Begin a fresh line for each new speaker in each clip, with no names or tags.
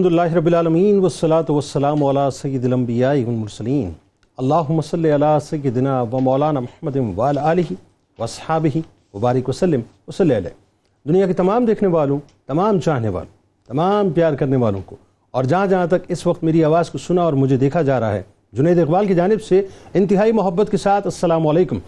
الحمد لله رب العالمين والصلاة والسلام على سيد الانبیاء والمرسلین۔ اللہم صلی علی سیدنا و مولانا محمد وعلى آلہ واصحابہ وبارک وسلم وصلی علیہ۔ دنیا کے تمام دیکھنے والوں، تمام چاہنے والوں، تمام پیار کرنے والوں کو۔ اور جہاں جہاں تک اس وقت میری آواز کو سنا اور مجھے دیکھا جا رہا ہے، جنید اقبال کی جانب سے انتہائی محبت کے ساتھ السلام علیکم۔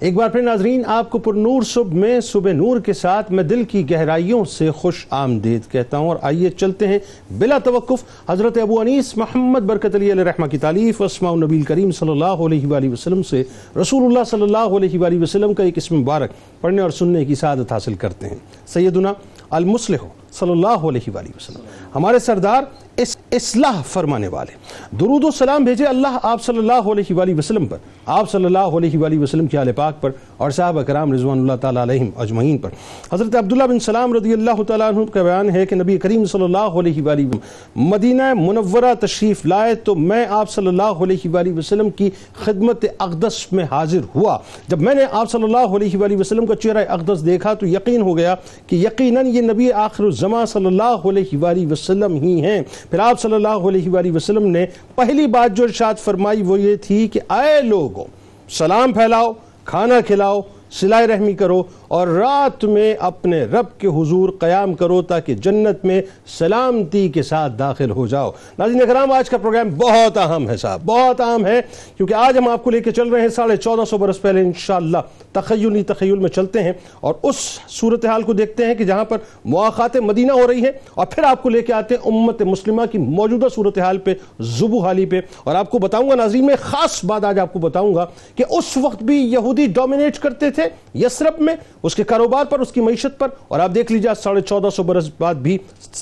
ایک بار پھر ناظرین، آپ کو پر نور صبح، میں صبح نور کے ساتھ میں دل کی گہرائیوں سے خوش آمدید کہتا ہوں۔ اور آئیے چلتے ہیں بلا توقف۔ حضرت ابو انیس محمد برکت علی علیہ رحمہ کی تعلیف اسماء النبی کریم صلی اللہ علیہ وآلہ وسلم سے رسول اللہ صلی اللہ علیہ وآلہ وسلم کا ایک اسم مبارک پڑھنے اور سننے کی سعادت حاصل کرتے ہیں۔ سیدنا المصلح۔ صلی اللہ علیہ وآلہ وسلم۔ ہمارے سردار اس اصلاح فرمانے والے۔ درود و سلام بھیجے اللہ آپ صلی اللہ علیہ وآلہ وسلم پر۔ آپ صلی اللہ علیہ وآلہ وسلم کی آل پاک پر اور صحابہ کرام رضوان اللہ تعالیٰ علیہم اجمعین پر۔ حضرت عبداللہ بن سلام رضی اللہ تعالیٰ عنہ کا بیان ہے کہ نبی کریم صلی اللہ علیہ وآلہ وسلم مدینہ منورہ تشریف لائے تو میں آپ صلی اللہ علیہ وآلہ وسلم کی خدمت اقدس میں حاضر ہوا۔ جب میں نے آپ صلی اللہ علیہ وآلہ وسلم کا چہرہ اقدس دیکھا تو یقین ہو گیا کہ یقیناً یہ نبی آخر الزمان صلی اللہ علیہ وآلہ وسلم ہی ہیں۔ پھر آپ صلی اللہ علیہ وآلہ وسلم نے پہلی بات جو ارشاد فرمائی وہ یہ تھی کہ اے لوگوں، سلام پھیلاؤ، کھانا کھلاؤ سلائے رحمی کرو۔ اور رات میں اپنے رب کے حضور قیام کرو تاکہ جنت میں سلامتی کے ساتھ داخل ہو جاؤ۔ ناظرین اکرام، آج کا پروگرام بہت اہم ہے صاحب، بہت اہم ہے، کیونکہ آج ہم آپ کو لے کے چل رہے ہیں ساڑھے چودہ سو برس پہلے انشاءاللہ تخیلی تخیل میں چلتے ہیں اور اس صورتحال کو دیکھتے ہیں کہ جہاں پر مواقعات مدینہ ہو رہی ہے اور پھر آپ کو لے کے آتے ہیں امت مسلمہ کی موجودہ صورتحال پہ، زبو حالی پہ۔ اور آپ کو بتاؤں گا ناظرین، میں خاص بات آج آپ کو بتاؤں گا کہ اس وقت بھی یہودی ڈومینیٹ کرتے تھے یسرب میں اس کے کاروبار پر، اس کی معیشت پر۔ اور آپ دیکھ لیجیے ساڑھے چودہ سو برس بعد بھی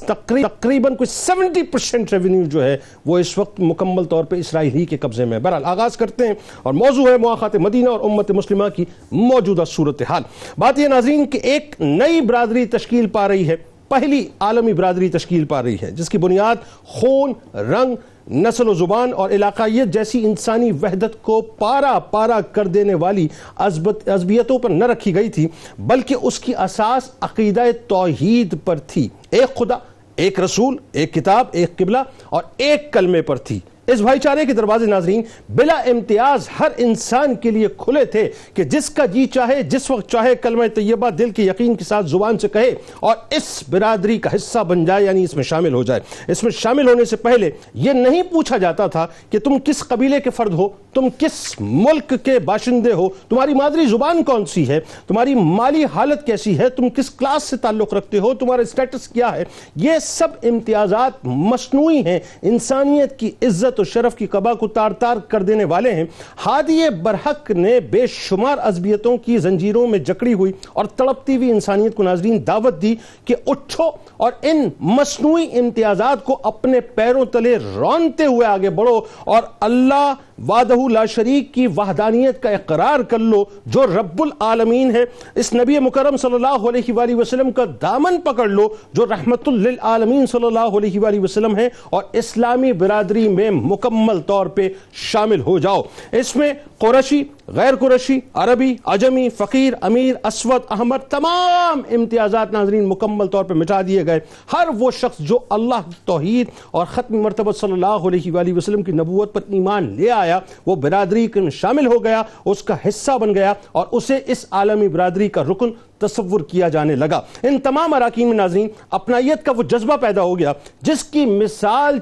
تقریباً کوئی سیونٹی پرسنٹ ریونیو جو ہے، وہ اس وقت مکمل طور پہ اسرائیل ہی کے قبضے میں بہرحال آغاز کرتے ہیں اور موضوع ہے مواقعات مدینہ اور امت مسلمہ کی موجودہ صورتحال۔ بات یہ ناظرین کہ ایک نئی برادری تشکیل پا رہی ہے، پہلی عالمی برادری تشکیل پا رہی ہے، جس کی بنیاد خون، رنگ نسل و زبان اور علاقائیت جیسی انسانی وحدت کو پارا پارا کر دینے والی عذبیتوں پر نہ رکھی گئی تھی، بلکہ اس کی اساس عقیدہ توحید پر تھی۔ ایک خدا، ایک رسول، ایک کتاب، ایک قبلہ اور ایک کلمے پر تھی۔ اس بھائی چارے کے دروازے ناظرین، بلا امتیاز ہر انسان کے لیے کھلے تھے کہ جس کا جی چاہے، جس وقت چاہے کلمہ طیبہ دل کے یقین کے ساتھ زبان سے کہے اور اس برادری کا حصہ بن جائے یعنی اس میں شامل ہو جائے۔ اس میں شامل ہونے سے پہلے یہ نہیں پوچھا جاتا تھا کہ تم کس قبیلے کے فرد ہو، تم کس ملک کے باشندے ہو، تمہاری مادری زبان کون سی ہے، تمہاری مالی حالت کیسی ہے، تم کس کلاس سے تعلق رکھتے ہو، تمہارا اسٹیٹس کیا ہے۔ یہ سب امتیازات مصنوعی ہیں، انسانیت کی عزت و شرف کی قبا کو تار تار کر دینے والے ہیں۔ ہادی برحق نے بے شمار عذبیتوں کی زنجیروں میں جکڑی ہوئی اور تڑپتی ہوئی انسانیت کو ناظرین دعوت دی کہ اٹھو اور ان مصنوعی امتیازات کو اپنے پیروں تلے رونتے ہوئے آگے بڑھو اور اللہ وعدہ لا شریک کی وحدانیت کا اقرار کر لو جو رب العالمین ہے۔ اس نبی مکرم صلی اللہ علیہ وآلہ وسلم کا دامن پکڑ لو جو رحمت للعالمین صلی اللہ علیہ وآلہ وسلم ہے اور اسلامی برادری میں مکمل طور پہ شامل ہو جاؤ۔ اس میں قرشی غیر قرشی عربی عجمی فقیر، امیر، اسود، احمد، تمام امتیازات ناظرین مکمل طور پہ مٹا دیے گئے۔ ہر وہ شخص جو اللہ توحید اور ختم مرتبہ صلی اللہ علیہ وآلہ وسلم کی نبوت پر ایمان لے آیا، وہ برادری کن شامل ہو گیا، اس کا حصہ بن گیا اور اسے اس عالمی برادری کا رکن تصور کیا جانے لگا۔ ان تمام اراکین میں ناظرین، اپنائیت کا وہ جذبہ پیدا ہو گیا جس کی مثال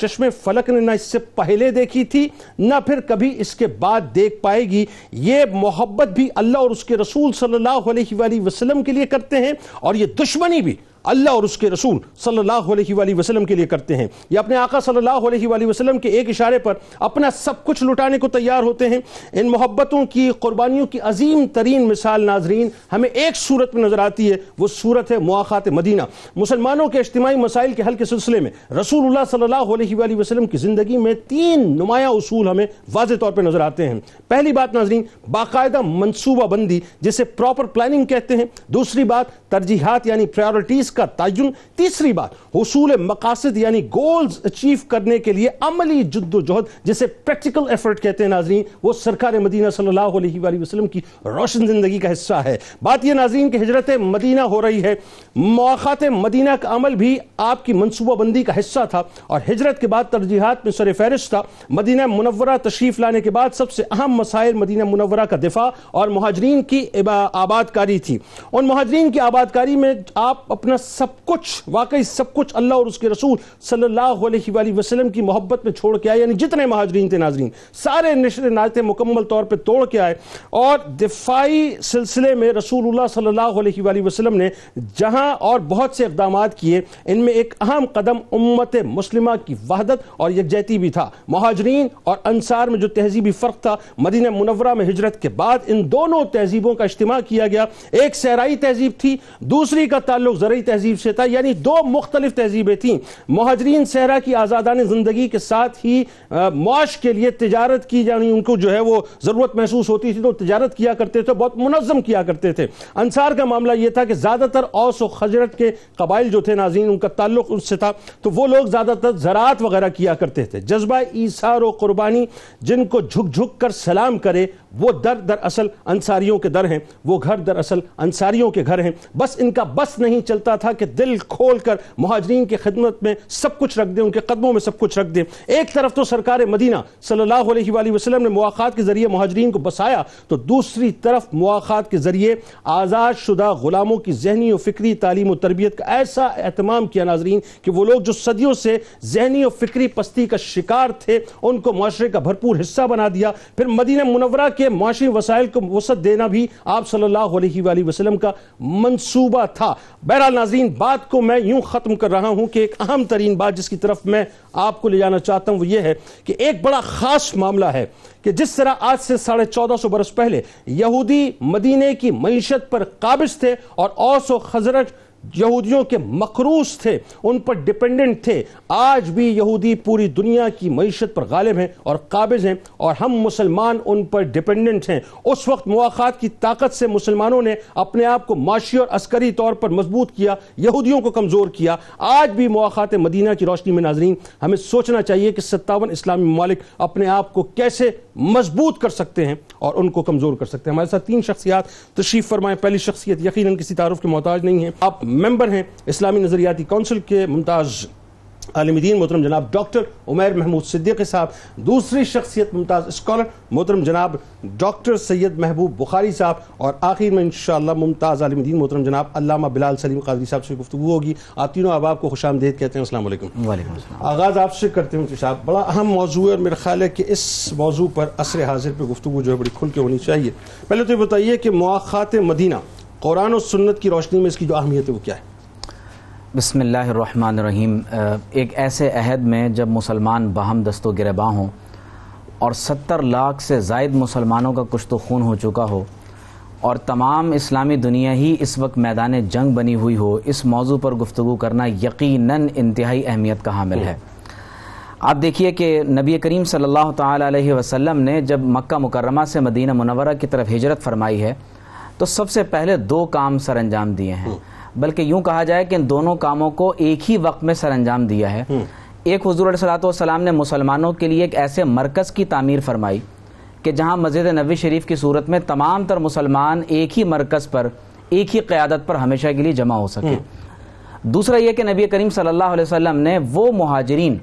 چشم فلک نے نہ اس سے پہلے دیکھی تھی، نہ پھر کبھی اس کے بعد دیکھ پائے گی۔ یہ محبت بھی اللہ اور اس کے رسول صلی اللہ علیہ وآلہ وسلم کے لیے کرتے ہیں اور یہ دشمنی بھی۔ اللہ اور اس کے رسول صلی اللہ علیہ وآلہ وسلم کے لیے کرتے ہیں۔ یا اپنے آقا صلی اللہ علیہ وآلہ وسلم کے ایک اشارے پر اپنا سب کچھ لٹانے کو تیار ہوتے ہیں۔ ان محبتوں کی، قربانیوں کی عظیم ترین مثال ناظرین ہمیں ایک صورت میں نظر آتی ہے۔ وہ صورت ہے مواخات مدینہ۔ مسلمانوں کے اجتماعی مسائل کے حل کے سلسلے میں رسول اللہ صلی اللہ علیہ وآلہ وسلم کی زندگی میں تین نمایاں اصول ہمیں واضح طور پر نظر آتے ہیں۔ پہلی بات ناظرین، باقاعدہ منصوبہ بندی، جسے پراپر پلاننگ کہتے ہیں۔ دوسری بات ترجیحات یعنی پریورٹیز کا تعین۔ تیسری بات، حصول مقاصد یعنی گولز اچیو کرنے کے لیے عملی جد و جہد، جسے پریکٹیکل ایفرٹ کہتے ہیں ناظرین، وہ سرکار مدینہ صلی اللہ علیہ وآلہ وسلم کی روشن زندگی کا حصہ ہے۔ بات یہ ناظرین کہ ہجرت مدینہ ہو رہی ہے، مواقعات مدینہ کا عمل بھی آپ کی منصوبہ بندی کا حصہ تھا۔ اور ہجرت کے بعد ترجیحات میں سر فہرست تھا۔ مدینہ منورہ تشریف لانے کے بعد سب سے اہم مسائل مدینہ منورہ کا دفاع اور مہاجرین کی آباد کاری تھی۔ ان مہاجرین کی آباد کاری میں آپ اپنا سب کچھ، واقعی سب کچھ اللہ اور اس کے رسول صلی اللہ علیہ وآلہ وسلم کی محبت میں چھوڑ کے آئے یعنی جتنے مہاجرین تھے ناظرین، سارے نشر ناطے مکمل طور پہ توڑ کے آئے۔ اور دفاعی سلسلے میں رسول اللہ صلی اللہ علیہ وآلہ وسلم نے جہاں اور بہت سے اقدامات کیے، ان میں ایک اہم قدم امت مسلمہ کی وحدت اور یکجہتی بھی تھا۔ مہاجرین اور انصار میں جو تہذیبی فرق تھا، مدینہ منورہ میں ہجرت کے بعد ان دونوں تہذیبوں کا اجتماع کیا گیا۔ ایک صحرائی تہذیب تھی دوسری کا تعلق زرعی تہذیب سے تھا یعنی دو مختلف تہذیبیں تھیں۔ مہاجرین صحرا کی آزادان زندگی کے ساتھ ہی معاش کے لیے تجارت کی یعنی ان کو جو ہے وہ ضرورت محسوس ہوتی تھی تو تجارت کیا کرتے تھے، بہت منظم کیا کرتے تھے۔ انصار کا معاملہ یہ تھا کہ زیادہ تر اوس و خجرت کے قبائل جو تھے ناظرین، ان کا تعلق اس سے تھا۔ تو وہ لوگ زیادہ تر زراعت وغیرہ کیا کرتے تھے۔ جذبہ ایثار و قربانی، جن کو جھک جھک کر سلام کرے وہ در در اصل انصاریوں کے در ہیں، وہ گھر در اصل انصاریوں کے گھر ہیں۔ بس ان کا بس نہیں چلتا تھا کہ دل کھول کر مہاجرین کی خدمت میں سب کچھ رکھ دیں، ان کے قدموں میں سب کچھ رکھ دیں۔ ایک طرف تو سرکار مدینہ صلی اللہ علیہ وآلہ وسلم نے مواقعات کے ذریعے مہاجرین کو بسایا، تو دوسری طرف مواقعات کے ذریعے آزاد شدہ غلاموں کی ذہنی و فکری تعلیم و تربیت کا ایسا اہتمام کیا ناظرین کہ وہ لوگ جو صدیوں سے ذہنی و فکری پستی کا شکار تھے، ان کو معاشرے کا بھرپور حصہ بنا دیا۔ پھر مدینہ منورہ کے معاشی وسائل کو وسعت دینا بھی آپ صلی اللہ علیہ وآلہ وسلم کا منصوبہ تھا۔ بہرحال ناظرین، بات کو میں یوں ختم کر رہا ہوں کہ ایک اہم ترین بات جس کی طرف میں آپ کو لے جانا چاہتا ہوں وہ یہ ہے کہ ایک بڑا خاص معاملہ ہے کہ جس طرح آج سے ساڑھے چودہ سو برس پہلے یہودی مدینے کی معیشت پر قابض تھے اور اوس و خزرج یہودیوں کے مقروض تھے، ان پر ڈیپینڈنٹ تھے۔ آج بھی یہودی پوری دنیا کی معیشت پر غالب ہیں اور قابض ہیں اور ہم مسلمان ان پر ڈیپینڈنٹ ہیں۔ اس وقت مواقعات کی طاقت سے مسلمانوں نے اپنے آپ کو معاشی اور عسکری طور پر مضبوط کیا، یہودیوں کو کمزور کیا۔ آج بھی مواقعات مدینہ کی روشنی میں ناظرین، ہمیں سوچنا چاہیے کہ ستاون اسلامی ممالک اپنے آپ کو کیسے مضبوط کر سکتے ہیں اور ان کو کمزور کر سکتے ہیں۔ ہمارے ساتھ تین شخصیات، تشریف فرمائیں۔ پہلی شخصیت یقیناً کسی تعارف کے محتاج نہیں ہیں آپ ممبر ہیں اسلامی نظریاتی کونسل کے ممتاز عالم دین محترم جناب ڈاکٹر عمیر محمود صدیقی صاحب دوسری شخصیت ممتاز اسکالر محترم جناب ڈاکٹر سید محبوب بخاری صاحب اور آخر میں انشاءاللہ ممتاز عالم دین محترم جناب علامہ بلال سلیم قادری صاحب سے گفتگو ہوگی۔ آپ تینوں احباب کو خوش آمدید کہتے ہیں۔ السلام علیکم۔
وعلیکم السلام۔
آغاز آپ سے کرتے ہیں صاحب۔ بڑا اہم موضوع ہے اور میرا خیال ہے کہ اس موضوع پر عصر حاضر پہ گفتگو جو ہے بڑی کھل کے ہونی چاہیے۔ پہلے تو یہ بتائیے کہ مواقعات مدینہ قرآن و سنت کی روشنی میں اس کی جو اہمیت ہے وہ کیا ہے؟
بسم اللہ الرحمن الرحیم۔ ایک ایسے عہد میں جب مسلمان باہم دست و گرباں ہوں اور ستر لاکھ سے زائد مسلمانوں کا کشت و خون ہو چکا ہو اور تمام اسلامی دنیا ہی اس وقت میدان جنگ بنی ہوئی ہو، اس موضوع پر گفتگو کرنا یقیناً انتہائی اہمیت کا حامل ہے۔ آپ دیکھیے کہ نبی کریم صلی اللہ تعالی علیہ وسلم نے جب مکہ مکرمہ سے مدینہ منورہ کی طرف ہجرت فرمائی ہے تو سب سے پہلے دو کام سر انجام دیے ہیں۔ بلکہ یوں کہا جائے کہ ان دونوں کاموں کو ایک ہی وقت میں سر انجام دیا ہے۔ ایک حضور علیہ والسلام نے مسلمانوں کے لیے ایک ایسے مرکز کی تعمیر فرمائی کہ جہاں مسجد نبی شریف کی صورت میں تمام تر مسلمان ایک ہی مرکز پر، ایک ہی قیادت پر ہمیشہ کے لیے جمع ہو سکے۔ دوسرا یہ کہ نبی کریم صلی اللہ علیہ وسلم نے وہ مہاجرین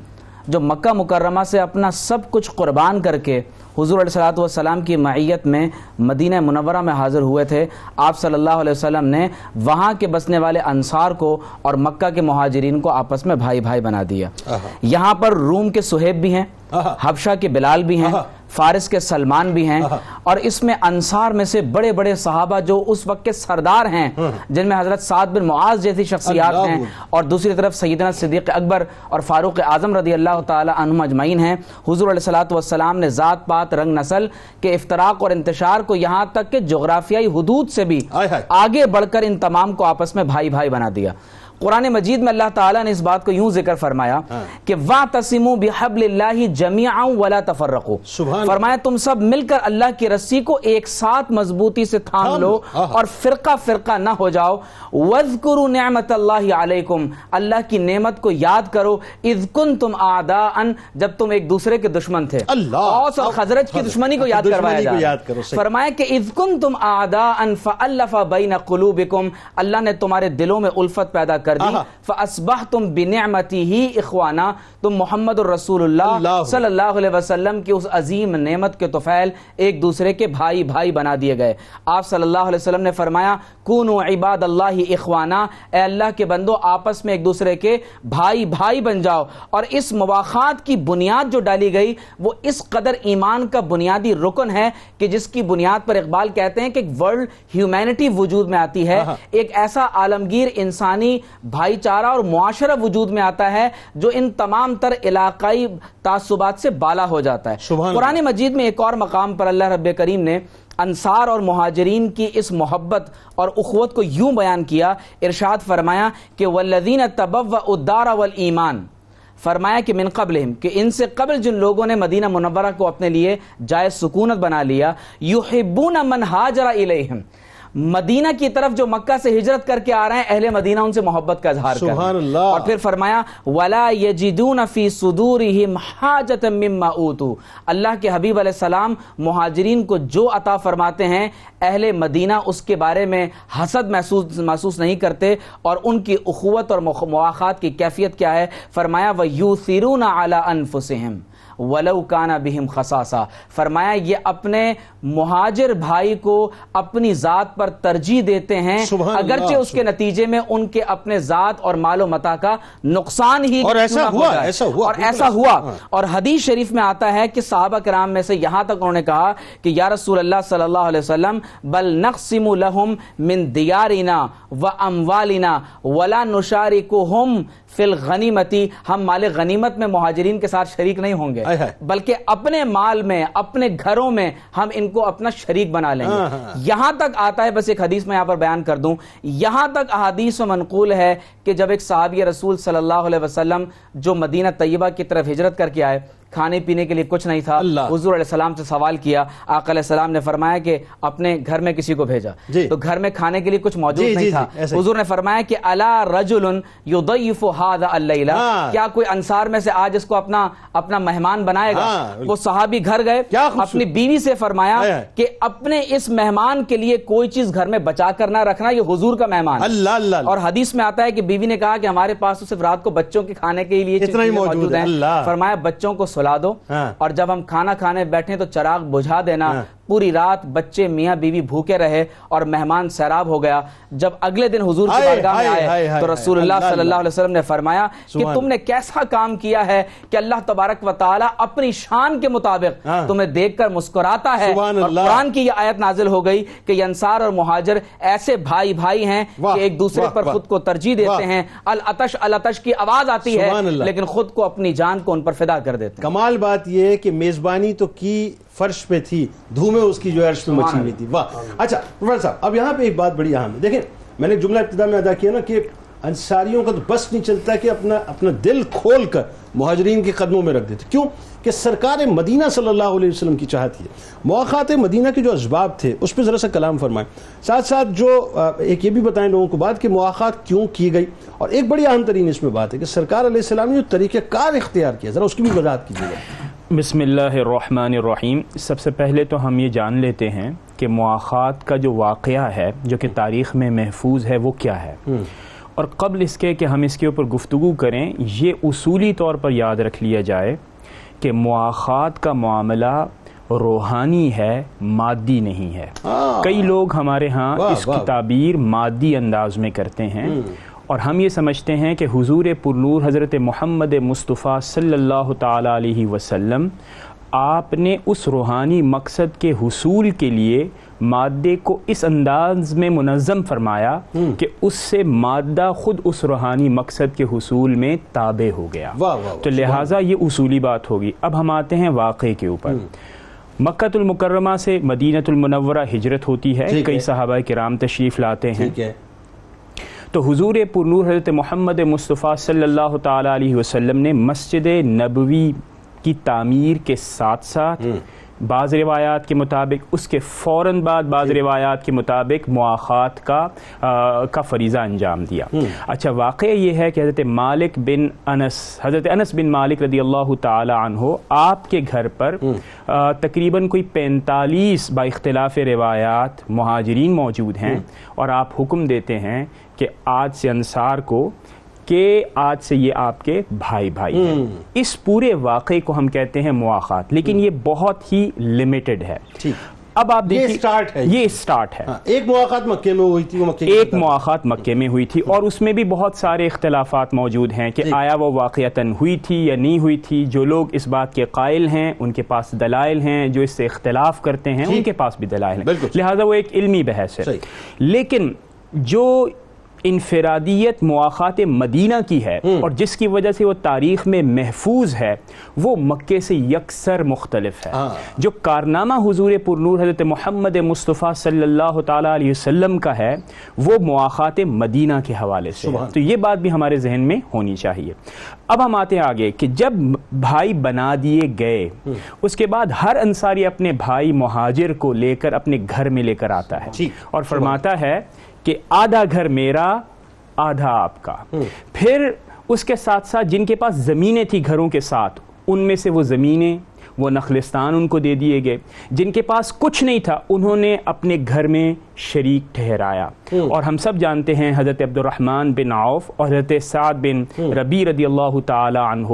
جو مکہ مکرمہ سے اپنا سب کچھ قربان کر کے حضور علیہ السلاۃ والسلام کی معیت میں مدینہ منورہ میں حاضر ہوئے تھے۔ آپ صلی اللہ علیہ وسلم نے وہاں کے بسنے والے انصار کو اور مکہ کے مہاجرین کو آپس میں بھائی بھائی بنا دیا۔ یہاں پر روم کے سہیب بھی ہیں حبشہ کے بلال بھی ہیں فارس کے سلمان بھی ہیں اور اس میں انصار میں سے بڑے بڑے صحابہ جو اس وقت کے سردار ہیں جن میں حضرت سعد بن معاذ جیسی شخصیات ہیں اور دوسری طرف سیدنا صدیق اکبر اور فاروق اعظم رضی اللہ تعالی عنہم اجمعین ہیں۔ حضور علیہ والسلام نے ذات پات رنگ نسل کے افتراق اور انتشار کو یہاں تک کہ جغرافیائی حدود سے بھی۔ آگے بڑھ کر ان تمام کو آپس میں بھائی بھائی بنا دیا۔ قرآن مجید میں اللہ تعالیٰ نے اس بات کو یوں ذکر فرمایا کہ وَاعْتَصِمُوا بِحَبْلِ اللَّهِ جَمِيعًا وَلَا تَفَرَّقُوا
سبحان
فرمایا تم سب مل کر اللہ کی رسی کو ایک ساتھ مضبوطی سے تھام لو
لو۔ آہا۔
اور فرقہ فرقہ نہ ہو جاؤ وَذْكُرُوا نِعْمَةَ اللَّهِ عَلَيْكُمْ اللہ کی نعمت کو یاد کرو اِذْ كُنْتُمْ أَعْدَاءً جب تم ایک دوسرے کے دشمن تھے
اللہ۔
اوس اور خزرج کی۔ دشمنی کو یاد کروایا
کو
جا رہا ہے۔
یاد کرو، صحیح۔
فرمایا کہ اذ کنتم اعداء فالف بین قلوبکم اللہ نے تمہارے دلوں میں الفت پیدا کر دی بنعمتی ہی اخوانا تم محمد الرسول اللہ۔
اللہ۔
صلی اللہ علیہ وسلم کی اس عظیم نعمت کے توفیل ایک دوسرے کے بھائی بھائی بنا دیے گئے۔ آپ صلی اللہ علیہ وسلم نے فرمایا کونوا عباد اللہ اخوانا اے اللہ کے بندو آپس میں ایک دوسرے کے بھائی بھائی بن جاؤ۔ اور اس مواخات کی بنیاد جو ڈالی گئی وہ اس قدر ایمان کا بنیادی رکن ہے کہ جس کی بنیاد پر اقبال کہتے ہیں کہ ایک ورلڈ ہیومینٹی وجود میں آتی ہے۔ ایک ایسا عالمگیر انسانی بھائی چارہ اور معاشرہ وجود میں آتا ہے جو ان تمام تر علاقائی تعصبات سے بالا ہو جاتا ہے۔ قرآن مجید میں ایک اور مقام پر اللہ رب کریم نے انصار اور مہاجرین کی اس محبت اور اخوت کو یوں بیان کیا ارشاد فرمایا کہ والذین تبوأوا الدار والایمان فرمایا کہ من قبلہم کہ ان سے قبل جن لوگوں نے مدینہ منورہ کو اپنے لیے جائے سکونت بنا لیا یحبون من ہاجر الیہم مدینہ کی طرف جو مکہ سے ہجرت کر کے آ رہے ہیں اہل مدینہ ان سے محبت کا اظہار کر رہے
سبحان اللہ۔
اور پھر فرمایا ولا یجدون فی صدورہم حاجتا مما اوتوا اللہ کے حبیب علیہ السلام مہاجرین کو جو عطا فرماتے ہیں اہل مدینہ اس کے بارے میں حسد محسوس محسوس نہیں کرتے اور ان کی اخوت اور مواخات کی کیفیت کیا ہے؟ فرمایا ویوثرون علی انفسہم ولو کانا بہم خصاصا فرمایا یہ اپنے مہاجر بھائی کو اپنی ذات پر ترجیح دیتے ہیں اگرچہ اس کے نتیجے میں ان کے اپنے ذات اور مال و متا کا نقصان ہی
اور ایسا ہوا،۔ ایسا ہوا،
اور ایسا ہوا
ہوا۔
اور حدیث شریف میں آتا ہے کہ صحابہ کرام میں سے یہاں تک انہوں نے کہا کہ یا رسول اللہ صلی اللہ علیہ وسلم بل نقسم لهم من دیارنا و اموالنا ولا نشارکهم فی الغنیمتی ہم مال غنیمت میں مہاجرین کے ساتھ شریک نہیں ہوں گے۔ بلکہ اپنے مال میں اپنے گھروں میں ہم ان کو اپنا شریک بنا لیں
ہاں،
گے
ہاں۔
یہاں تک آتا ہے بس ایک حدیث میں یہاں پر بیان کر دوں یہاں تک احادیث و منقول ہے کہ جب ایک صحابی رسول صلی اللہ علیہ وسلم جو مدینہ طیبہ کی طرف ہجرت کر کے آئے کھانے پینے کے لیے کچھ نہیں تھا۔ حضور علیہ السلام سے سوال کیا آقا علیہ السلام نے فرمایا کہ اپنے گھر میں کسی کو بھیجا
جی۔
تو گھر میں کھانے کے لیے کچھ موجود
جی،
نہیں
جی،
تھا۔ حضور نے فرمایا کہ الا رجل یضیف هذا
ہاں۔
کیا کوئی انصار میں سے آج اس کو اپنا اپنا مہمان بنائے گا
ہاں،۔
وہ صحابی گھر گئے۔ اپنی بیوی سے فرمایا۔ کہ اپنے اس مہمان کے لیے کوئی چیز گھر میں بچا کر نہ رکھنا یہ حضور کا مہمان۔
اللہ اللہ۔
اور حدیث میں آتا ہے کہ بیوی نے کہا کہ ہمارے پاس تو صرف رات کو بچوں کے کھانے کے لیے
موجود
ہیں۔ فرمایا بچوں کو سلا دو
ہاں۔
اور جب ہم کھانا کھانے بیٹھیں تو چراغ بجھا دینا
ہاں۔
پوری رات بچے میاں بیوی بھوکے رہے اور مہمان سیراب ہو گیا جب اگلے دن حضور کی بارگاہ میں آئے تو رسول اللہ صلی اللہ۔ علیہ وسلم نے فرمایا کہ تم نے کیسا کام کیا ہے کہ اللہ تبارک و تعالی اپنی شان کے مطابق
ہاں۔
تمہیں دیکھ کر مسکراتا ہے اور۔ قرآن کی یہ آیت نازل ہو گئی کہ انصار اور مہاجر ایسے بھائی بھائی ہیں کہ ایک دوسرے پر۔ خود کو ترجیح دیتے۔ ہیں الاتش الاتش کی آواز آتی ہے۔ لیکن خود کو اپنی جان کو ان پر فدا کر دیتے ہیں
کمال بات یہ ہے کہ میزبانی تو کی فرش پہ تھی دھومے اس کی جو عرش پہ مچی ہوئی تھی۔ واہ۔ اچھا پروفیسر صاحب اب یہاں پہ ایک بات بڑی اہم ہے۔ دیکھیں میں نے جملہ ابتدا میں ادا کیا نا کہ انصاریوں کا تو بس نہیں چلتا کہ اپنا اپنا دل کھول کر مہاجرین کے قدموں میں رکھ دیتے۔ کیوں؟ کہ سرکار مدینہ صلی اللہ علیہ وسلم کی چاہت ہے۔ مواقعات مدینہ کے جو اسباب تھے اس پہ ذرا سا کلام فرمائیں۔ ساتھ ساتھ جو ایک یہ بھی بتائیں لوگوں کو بات کہ مواقعات کیوں کی گئی؟ اور ایک بڑی اہم ترین اس میں بات ہے کہ سرکار علیہ السلام نے جو طریقہ کار اختیار کیا ذرا اس کی بھی وضاحت کیجیے۔ گا
بسم اللہ الرحمن الرحیم۔ سب سے پہلے تو ہم یہ جان لیتے ہیں کہ مواخات کا جو واقعہ ہے جو کہ تاریخ میں محفوظ ہے وہ کیا ہے؟ اور قبل اس کے کہ ہم اس کے اوپر گفتگو کریں یہ اصولی طور پر یاد رکھ لیا جائے کہ مواخات کا معاملہ روحانی ہے مادی نہیں ہے۔
ہاں۔
کئی لوگ ہمارے ہاں اس۔ کی تعبیر مادی انداز میں کرتے ہیں۔ اور ہم یہ سمجھتے ہیں کہ حضور پرنور حضرت محمد مصطفیٰ صلی اللہ تعالی علیہ وسلم آپ نے اس روحانی مقصد کے حصول کے لیے مادے کو اس انداز میں منظم فرمایا کہ اس سے مادہ خود اس روحانی مقصد کے حصول میں تابع ہو گیا۔ تو لہٰذا یہ اصولی بات ہوگی۔ اب ہم آتے ہیں واقعے کے اوپر۔ مکہ المکرمہ سے مدینہ المنورہ ہجرت ہوتی ہے۔ کئی صحابہ کرام تشریف لاتے ہیں۔ تو حضور پرنور حضرت محمد مصطفیٰ صلی اللہ تعالی علیہ وسلم نے مسجد نبوی کی تعمیر کے ساتھ ساتھ بعض روایات کے مطابق اس کے فوراً بعد بعض روایات کے مطابق مواخات کا آ, کا فریضہ انجام دیا۔ اچھا واقعہ یہ ہے کہ حضرت مالک بن انس حضرت انس بن مالک رضی اللہ تعالی عنہ آپ کے گھر پر آ, تقریباً کوئی پینتالیس با اختلاف روایات مہاجرین موجود ہیں اور آپ حکم دیتے ہیں کہ آج سے انصار کو کہ آج سے یہ آپ کے بھائی بھائی ہیں۔ اس پورے واقعے کو ہم کہتے ہیں مواخات لیکن یہ بہت ہی لمیٹڈ ہے۔ اب آپ دیکھیے
ہے۔
یہ سٹارٹ ہے۔
ہاں ایک مواقع مکے میں ہوئی تھی
ایک مواخات مکے میں ہوئی تھی اور اس میں بھی بہت سارے اختلافات موجود ہیں کہ۔ آیا وہ واقعتاً ہوئی تھی یا نہیں ہوئی تھی۔ جو لوگ اس بات کے قائل ہیں ان کے پاس دلائل ہیں جو اس سے اختلاف کرتے ہیں ان۔ کے پاس بھی دلائل ہیں۔ لہٰذا وہ ایک علمی بحث ہے۔ لیکن جو انفرادیت مواخات مدینہ کی ہے اور جس کی وجہ سے وہ تاریخ میں محفوظ ہے وہ مکے سے یکسر مختلف ہے.
ہاں۔
جو کارنامہ حضور پرنور حضرت محمد مصطفیٰ صلی اللہ تعالی علیہ وسلم کا ہے وہ مواخات مدینہ کے حوالے سے تو یہ بات بھی ہمارے ذہن میں ہونی چاہیے. اب ہم آتے ہیں آگے کہ جب بھائی بنا دیے گئے اس کے بعد ہر انصاری اپنے بھائی مہاجر کو لے کر اپنے گھر میں لے کر آتا ہے
ٹھیک۔
اور فرماتا ہے کہ آدھا گھر میرا آدھا آپ کا۔ پھر اس کے ساتھ ساتھ جن کے پاس زمینیں تھی گھروں کے ساتھ ان میں سے وہ زمینیں وہ نخلستان ان کو دے دیے گئے۔ جن کے پاس کچھ نہیں تھا انہوں نے اپنے گھر میں شریک ٹھہرایا۔ اور ہم سب جانتے ہیں حضرت عبد الرحمن بن عوف اور حضرت سعد بن ربی رضی اللہ تعالی عنہ۔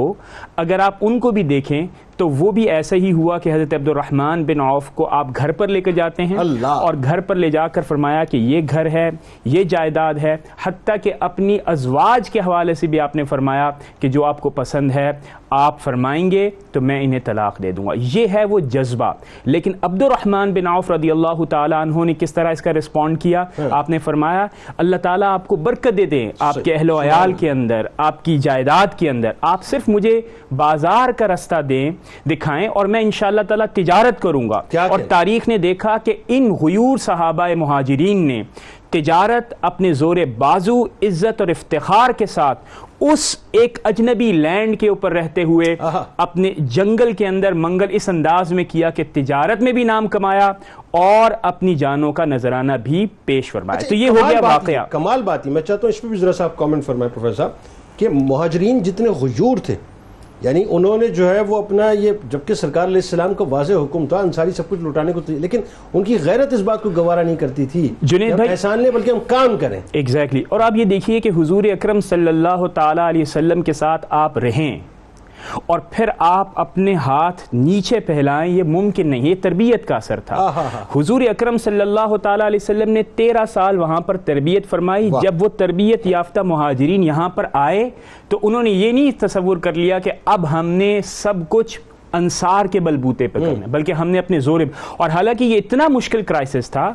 اگر آپ ان کو بھی دیکھیں تو وہ بھی ایسا ہی ہوا کہ حضرت عبد الرحمن بن عوف کو آپ گھر پر لے کے جاتے ہیں
اللہ۔
اور گھر پر لے جا کر فرمایا کہ یہ گھر ہے یہ جائیداد ہے حتیٰ کہ اپنی ازواج کے حوالے سے بھی آپ نے فرمایا کہ جو آپ کو پسند ہے آپ فرمائیں گے تو میں انہیں طلاق دے دوں گا۔ یہ ہے وہ جذبہ۔ لیکن عبد الرحمن بن عوف رضی اللہ تعالیٰ عنہ نے کس طرح اس کا رسپونڈ کیا؟ آپ نے فرمایا اللہ تعالیٰ آپ کو برکت دے دیں آپ کے اہل و عیال کے اندر آپ کی جائیداد کے اندر۔ آپ صرف مجھے بازار کا رستہ دیں دکھائیں اور میں انشاءاللہ تعالیٰ تجارت کروں گا اور؟ تاریخ نے دیکھا کہ ان غیور صحابہ مہاجرین نے تجارت اپنے زور بازو عزت اور افتخار کے ساتھ اس ایک اجنبی لینڈ کے اوپر رہتے ہوئے۔ اپنے جنگل کے اندر منگل اس انداز میں کیا کہ تجارت میں بھی نام کمایا اور اپنی جانوں کا نذرانہ بھی پیش فرمایا
اچھا،
تو یہ ہو گیا واقعہ
کمال بات ہی میں چاہتا ہوں اس پہ بھی ذرا آپ کامنٹ فرمائیں پروفیسر صاحب کہ مہاجرین جتنے غیور تھے یعنی انہوں نے جو ہے وہ اپنا یہ جبکہ سرکار علیہ السلام کا واضح حکم تھا انصاری سب کچھ لٹانے کو لیکن ان کی غیرت اس بات کو گوارا نہیں کرتی تھی
جنید بھائی-
احسان لیں بلکہ ہم کام کریں۔
ایگزیکٹلی اور آپ یہ دیکھیے کہ حضور اکرم صلی اللہ تعالی علیہ وسلم کے ساتھ آپ رہیں۔ اور پھر آپ اپنے ہاتھ نیچے پھیلائیں یہ ممکن نہیں یہ تربیت کا اثر تھا۔ حضور اکرم صلی اللہ تعالی علیہ وسلم نے تیرہ سال وہاں پر تربیت فرمائی۔ جب وہ تربیت یافتہ مہاجرین یہاں پر آئے تو انہوں نے یہ نہیں تصور کر لیا کہ اب ہم نے سب کچھ انصار کے بلبوتے پہ کرنا بلکہ ہم نے اپنے زور اور حالانکہ یہ اتنا مشکل کرائسس تھا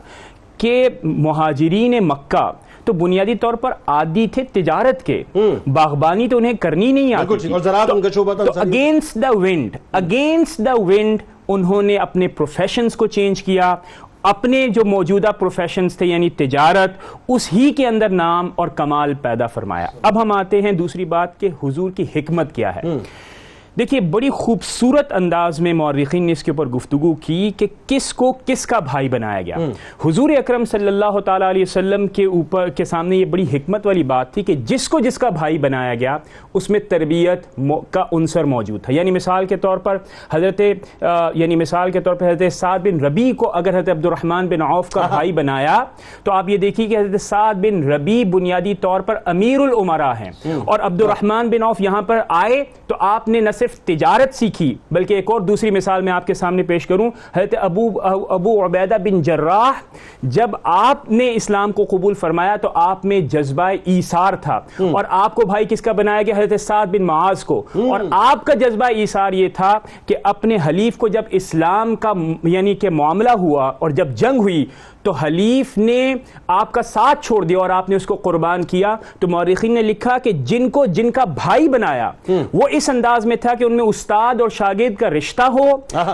کہ مہاجرین مکہ تو بنیادی طور پر عادی تھے تجارت کے۔ باغبانی تو انہیں کرنی نہیں آتی
ٹھیک اور زراعت ان کا شعبہ تھا
تو
Ansari-
against the wind against the wind انہوں نے اپنے پروفیشنز کو چینج کیا۔ اپنے جو موجودہ پروفیشنز تھے یعنی تجارت اس ہی کے اندر نام اور کمال پیدا فرمایا۔ اب ہم آتے ہیں دوسری بات کہ حضور کی حکمت کیا ہے۔ دیکھیے بڑی خوبصورت انداز میں مورخین نے اس کے اوپر گفتگو کی کہ کس کو کس کا بھائی بنایا گیا۔ حضور اکرم صلی اللہ تعالی علیہ وسلم کے اوپر کے سامنے یہ بڑی حکمت والی بات تھی کہ جس کو جس کا بھائی بنایا گیا اس میں تربیت کا عنصر موجود تھا یعنی مثال کے طور پر حضرت یعنی مثال کے طور پر حضرت سعد بن ربی کو اگر حضرت عبد الرحمن بن عوف کا بھائی بنایا تو آپ یہ دیکھیے کہ حضرت سعد بن ربی بنیادی طور پر امیر العمرا ہیں اور عبد الرحمن بن عوف یہاں پر آئے تو آپ نے نہ صرف صرف تجارت سیکھی بلکہ ایک اور دوسری مثال میں آپ کے سامنے پیش کروں حضرت ابو ابو عبیدہ بن جراح جب آپ نے اسلام کو قبول فرمایا تو آپ میں جذبہ ایثار تھا۔ اور آپ کو بھائی کس کا بنایا گیا؟ حضرت سعد بن معاذ کو۔ اور آپ کا جذبہ ایثار یہ تھا کہ اپنے حلیف کو جب اسلام کا یعنی کہ معاملہ ہوا اور جب جنگ ہوئی تو حلیف نے آپ کا ساتھ چھوڑ دیا اور آپ نے اس کو قربان کیا تو مورخین نے لکھا کہ جن کو جن کا بھائی بنایا وہ اس انداز میں تھا کہ ان میں استاد اور شاگرد کا رشتہ ہو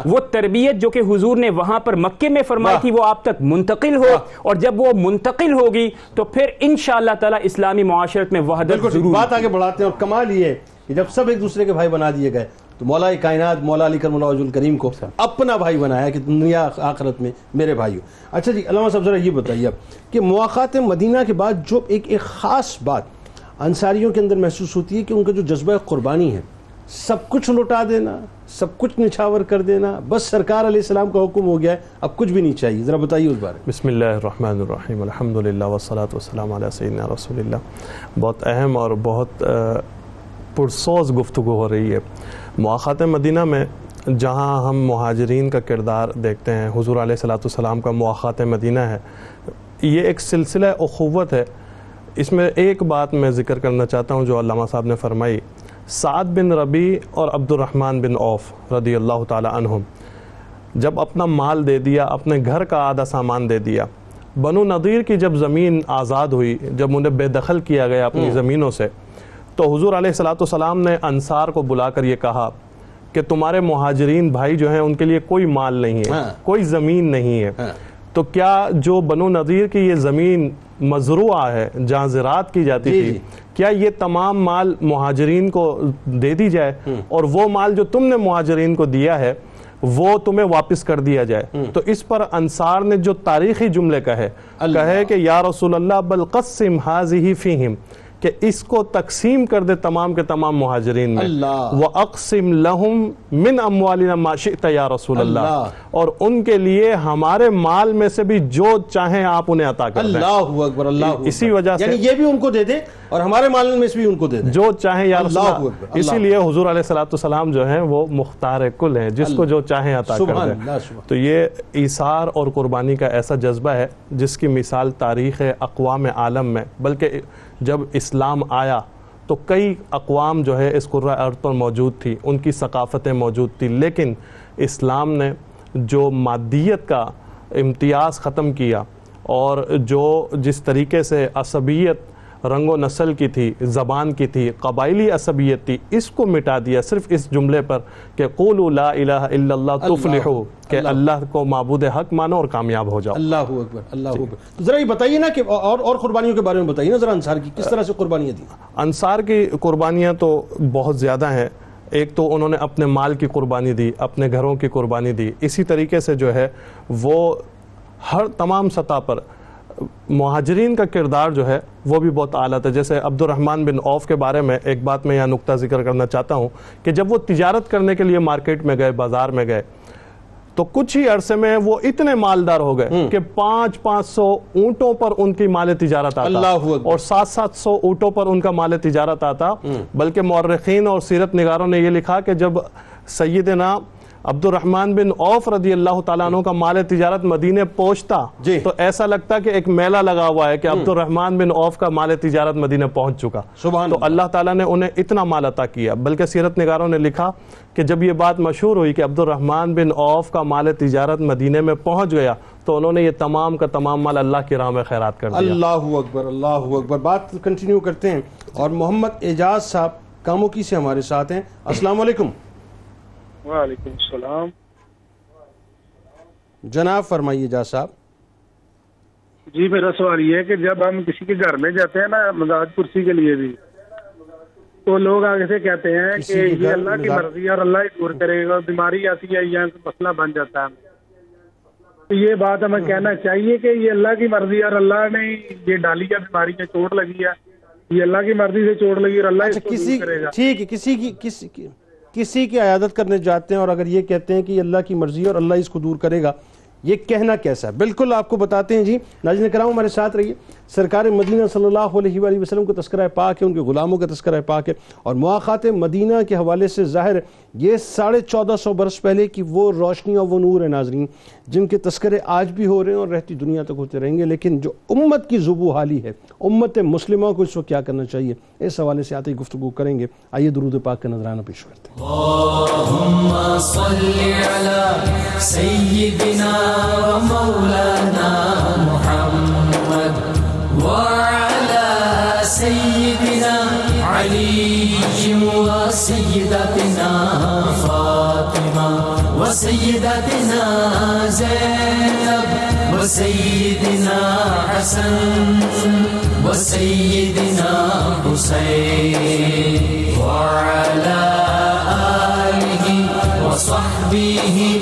وہ تربیت جو کہ حضور نے وہاں پر مکے میں فرمائی تھی وہ آپ تک منتقل ہو۔ اور جب وہ منتقل ہوگی تو پھر انشاءاللہ تعالی اسلامی معاشرت میں وحدت ضرور۔
بات آگے بڑھاتے ہیں اور کمال یہ ہے کہ جب سب ایک دوسرے کے بھائی بنا دیے گئے تو مولا کائنات مولا علی کرم اللہ کریم کو اپنا بھائی بنایا کہ دنیا آخرت میں میرے بھائی ہو۔ اچھا جی علامہ صاحب ذرا یہ بتائیے اب کہ مواقعات مدینہ کے بعد جو ایک ایک خاص بات انصاریوں کے اندر محسوس ہوتی ہے کہ ان کا جو جذبہ قربانی ہے سب کچھ لوٹا دینا سب کچھ نچھاور کر دینا بس سرکار علیہ السلام کا حکم ہو گیا ہے اب کچھ بھی نہیں چاہیے۔ ذرا بتائیے اس بارے
بسم اللہ الرحمن الرحیم۔ الحمد للہ وسلاۃ وسلم علیہ سیدنا رسول اللہ۔ بہت اہم اور بہت پرسوز گفتگو ہو رہی ہے۔ مواقعات مدینہ میں جہاں ہم مہاجرین کا کردار دیکھتے ہیں حضور علیہ صلاۃ والسلام کا مواقعات مدینہ ہے۔ یہ ایک سلسلہ اخوت ہے۔ اس میں ایک بات میں ذکر کرنا چاہتا ہوں جو علامہ صاحب نے فرمائی سعد بن ربی اور عبد الرحمن بن عوف رضی اللہ تعالی عنہم۔ جب اپنا مال دے دیا اپنے گھر کا آدھا سامان دے دیا۔ بنو نظیر کی جب زمین آزاد ہوئی جب انہیں بے دخل کیا گیا اپنی زمینوں سے تو حضور علیہ السلاۃ والسلام نے انصار کو بلا کر یہ کہا کہ تمہارے مہاجرین بھائی جو ہیں ان کے لیے کوئی مال نہیں ہے
ہاں۔
کوئی زمین نہیں ہے۔ تو کیا جو بنو نظیر کی یہ زمین مزروعہ ہے جہاں زراعت کی جاتی
جی،
تھی
جی۔
کیا یہ تمام مال مہاجرین کو دے دی جائے؟ اور وہ مال جو تم نے مہاجرین کو دیا ہے وہ تمہیں واپس کر دیا جائے۔ تو اس پر انصار نے جو تاریخی جملے کہے۔ کہے کہ یا رسول اللہ بل قسم حاضی فیہم۔ کہ اس کو تقسیم کر دے تمام کے تمام مہاجرین میں۔ وَأَقْسِمْ لَهُمْ مِنْ أَمْوَالِنَا مَا شِئْتَ یا رسول اللہ
اللہ۔
اور ان کے لیے ہمارے مال میں سے بھی جو چاہیں آپ انہیں عطا کر دیں.
اللہ اکبر اللہ اکبر.
اسی وجہ سے-
یعنی یہ بھی ان کو دے دے اور ہمارے مال میں سے بھی ان کو دے دے.
جو چاہیں یا رسول
اللہ
اسی لیے حضور علیہ السلام جو ہیں وہ مختار کل ہیں جس کو جو چاہیں عطا کر دیں. تو یہ ایثار اور قربانی کا ایسا جذبہ ہے جس کی مثال تاریخ اقوام عالم میں بلکہ جب اسلام آیا تو کئی اقوام جو ہے اس قرہ ارض پر موجود تھی، ان کی ثقافتیں موجود تھی، لیکن اسلام نے جو مادیت کا امتیاز ختم کیا اور جو جس طریقے سے عصبیت رنگ و نسل کی تھی زبان کی تھی قبائلی عصبیت تھی اس کو مٹا دیا صرف اس جملے پر کہ قولوا لا الہ الا اللہ تفلحو کہ اللہ۔ کو معبود حق مانو اور کامیاب ہو جاؤ۔
اللہ اکبر اللہ اکبر۔ تو ذرا یہ بتائیے نا کہ اور اور قربانیوں کے بارے میں بتائیے نا ذرا انصار کی کس طرح سے قربانیاں دی؟
انصار کی قربانیاں تو بہت زیادہ ہیں۔ ایک تو انہوں نے اپنے مال کی قربانی دی اپنے گھروں کی قربانی دی۔ اسی طریقے سے جو ہے وہ ہر تمام سطح پر مہاجرین کا کردار جو ہے وہ بھی بہت اعلیٰ تھا۔ جیسے عبد الرحمن بن عوف کے بارے میں ایک بات میں یہاں نقطہ ذکر کرنا چاہتا ہوں کہ جب وہ تجارت کرنے کے لیے مارکیٹ میں گئے بازار میں گئے تو کچھ ہی عرصے میں وہ اتنے مالدار ہو گئے کہ پانچ پانچ سو اونٹوں پر ان کی مال تجارت آتا۔
اللہ۔
اور سات سات سو اونٹوں پر ان کا مال تجارت آتا۔ بلکہ مورخین اور سیرت نگاروں نے یہ لکھا کہ جب سیدنا عبد الرحمن بن عوف رضی اللہ تعالیٰ عنہ کا مال تجارت مدینے پہنچتا
جی۔
تو ایسا لگتا کہ ایک میلہ لگا ہوا ہے کہ عبد الرحمن بن عوف کا مال تجارت مدینے پہنچ چکا۔
سبحان
تو اللہ تعالیٰ نے انہیں اتنا مال عطا کیا۔ بلکہ سیرت نگاروں نے لکھا کہ جب یہ بات مشہور ہوئی کہ عبد الرحمن بن عوف کا مال تجارت مدینے میں پہنچ گیا تو انہوں نے یہ تمام کا تمام مال اللہ کی راہ میں خیرات کر دیا۔
اللہ اکبر اللہ اکبر۔ بات کنٹینیو کرتے ہیں اور محمد اعجاز صاحب کاموکی سے ہمارے ساتھ ہیں۔ السلام علیکم۔
وعلیکم السلام۔
جناب فرمائیے اعجاز صاحب۔
جی میرا سوال یہ ہے کہ جب ہم کسی کے گھر میں جاتے ہیں نا مزاج کرسی کے لیے بھی تو لوگ آگے سے کہتے ہیں کہ یہ اللہ کی مرضی ہے اور اللہ ہی دور کرے گا بیماری آتی ہے یا مسئلہ بن جاتا ہے۔ تو یہ بات ہمیں کہنا چاہیے کہ یہ اللہ کی مرضی ہے اور اللہ نے یہ ڈالی ہے بیماری میں چوٹ لگی ہے۔ یہ اللہ کی مرضی سے چوٹ لگی اور اللہ
اچھا کسی
کرے گا۔
ٹھیک ہے کسی کی کسی کی کسی کی عیادت کرنے جاتے ہیں اور اگر یہ کہتے ہیں کہ اللہ کی مرضی ہے اور اللہ اس کو دور کرے گا، یہ کہنا کیسا ہے؟ بالکل آپ کو بتاتے ہیں جی ناظرین کرام ہمارے ساتھ رہیے۔ سرکار مدینہ صلی اللہ علیہ وآلہ وسلم کا تذکرہ پاک ہے، ان کے غلاموں کا تذکرہ پاک ہے۔ اور مواقعات مدینہ کے حوالے سے ظاہر ہے یہ ساڑھے چودہ سو برس پہلے کی وہ روشنی اور وہ نور ہے ناظرین، جن کے تذکرے آج بھی ہو رہے ہیں اور رہتی دنیا تک ہوتے رہیں گے۔ لیکن جو امت کی زبو حالی ہے، امت مسلمہ کو اس وقت کیا کرنا چاہیے؟ اس حوالے سے آتے ہی گفتگو کریں گے۔ آئیے درود پاک کا نظرانہ پیش کرتے ہیں۔
اللهم صل محمد وعلى سيدنا علي وسيدتنا فاطمة وسيدتنا زينب وسيدنا حسن وسيدنا حسين وعلى آله وصحبه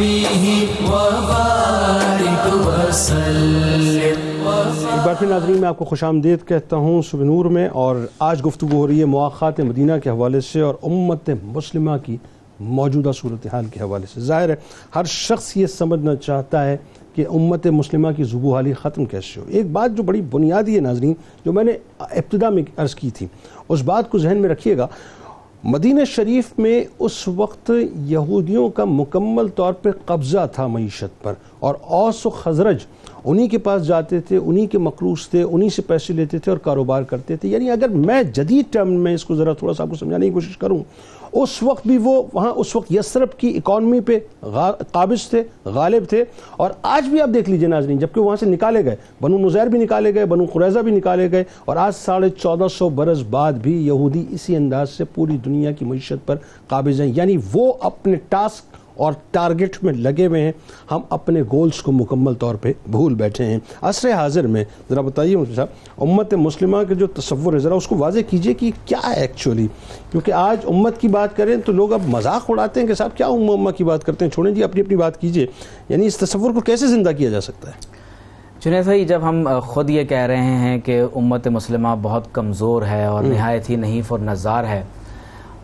ایک بار پھر ناظرین، میں آپ کو خوش آمدید کہتا ہوں صبح نور میں، اور آج گفتگو ہو رہی ہے مواقعات مدینہ کے حوالے سے اور امت مسلمہ کی موجودہ صورتحال کے حوالے سے۔ ظاہر ہے، ہر شخص یہ سمجھنا چاہتا ہے کہ امت مسلمہ کی زبو حالی ختم کیسے ہو۔ ایک بات جو بڑی بنیادی ہے ناظرین، جو میں نے ابتدا میں عرض کی تھی، اس بات کو ذہن میں رکھیے گا۔ مدینہ شریف میں اس وقت یہودیوں کا مکمل طور پہ قبضہ تھا معیشت پر اور اوس و خزرج انہی کے پاس جاتے تھے، انہی کے مقروض تھے، انہی سے پیسے لیتے تھے اور کاروبار کرتے تھے۔ یعنی اگر میں جدید ٹرم میں اس کو ذرا تھوڑا سا آپ کو سمجھانے کی کوشش کروں اس وقت بھی وہ وہاں اس وقت یسرب کی اکانومی پہ قابض تھے، غالب تھے۔ اور آج بھی آپ دیکھ لیجیے ناظرین، جبکہ وہاں سے نکالے گئے۔ بنو نظیر بھی نکالے گئے، بنو قریضہ بھی نکالے گئے۔ اور آج ساڑھے چودہ سو برس بعد بھی یہودی اسی انداز سے پوری دنیا کی معیشت پر قابض ہیں۔ یعنی وہ اپنے ٹاسک اور ٹارگٹ میں لگے ہوئے ہیں ہم اپنے گولز کو مکمل طور پہ بھول بیٹھے ہیں۔ عصر حاضر میں ذرا بتائیے مجھے صاحب امت مسلمہ کے جو تصور ہے ذرا اس کو واضح کیجیے کہ کیا ہے ایکچولی کیونکہ آج امت کی بات کریں تو لوگ اب مذاق اڑاتے ہیں کہ صاحب کیا امت کی بات کرتے ہیں؟ چھوڑیں جی اپنی اپنی بات کیجیے۔ یعنی اس تصور کو کیسے زندہ کیا جا سکتا ہے؟
چنیں صحیح جب ہم خود یہ کہہ رہے ہیں کہ امت مسلمہ بہت کمزور ہے اور نہایت ہی نحیف اور نظار ہے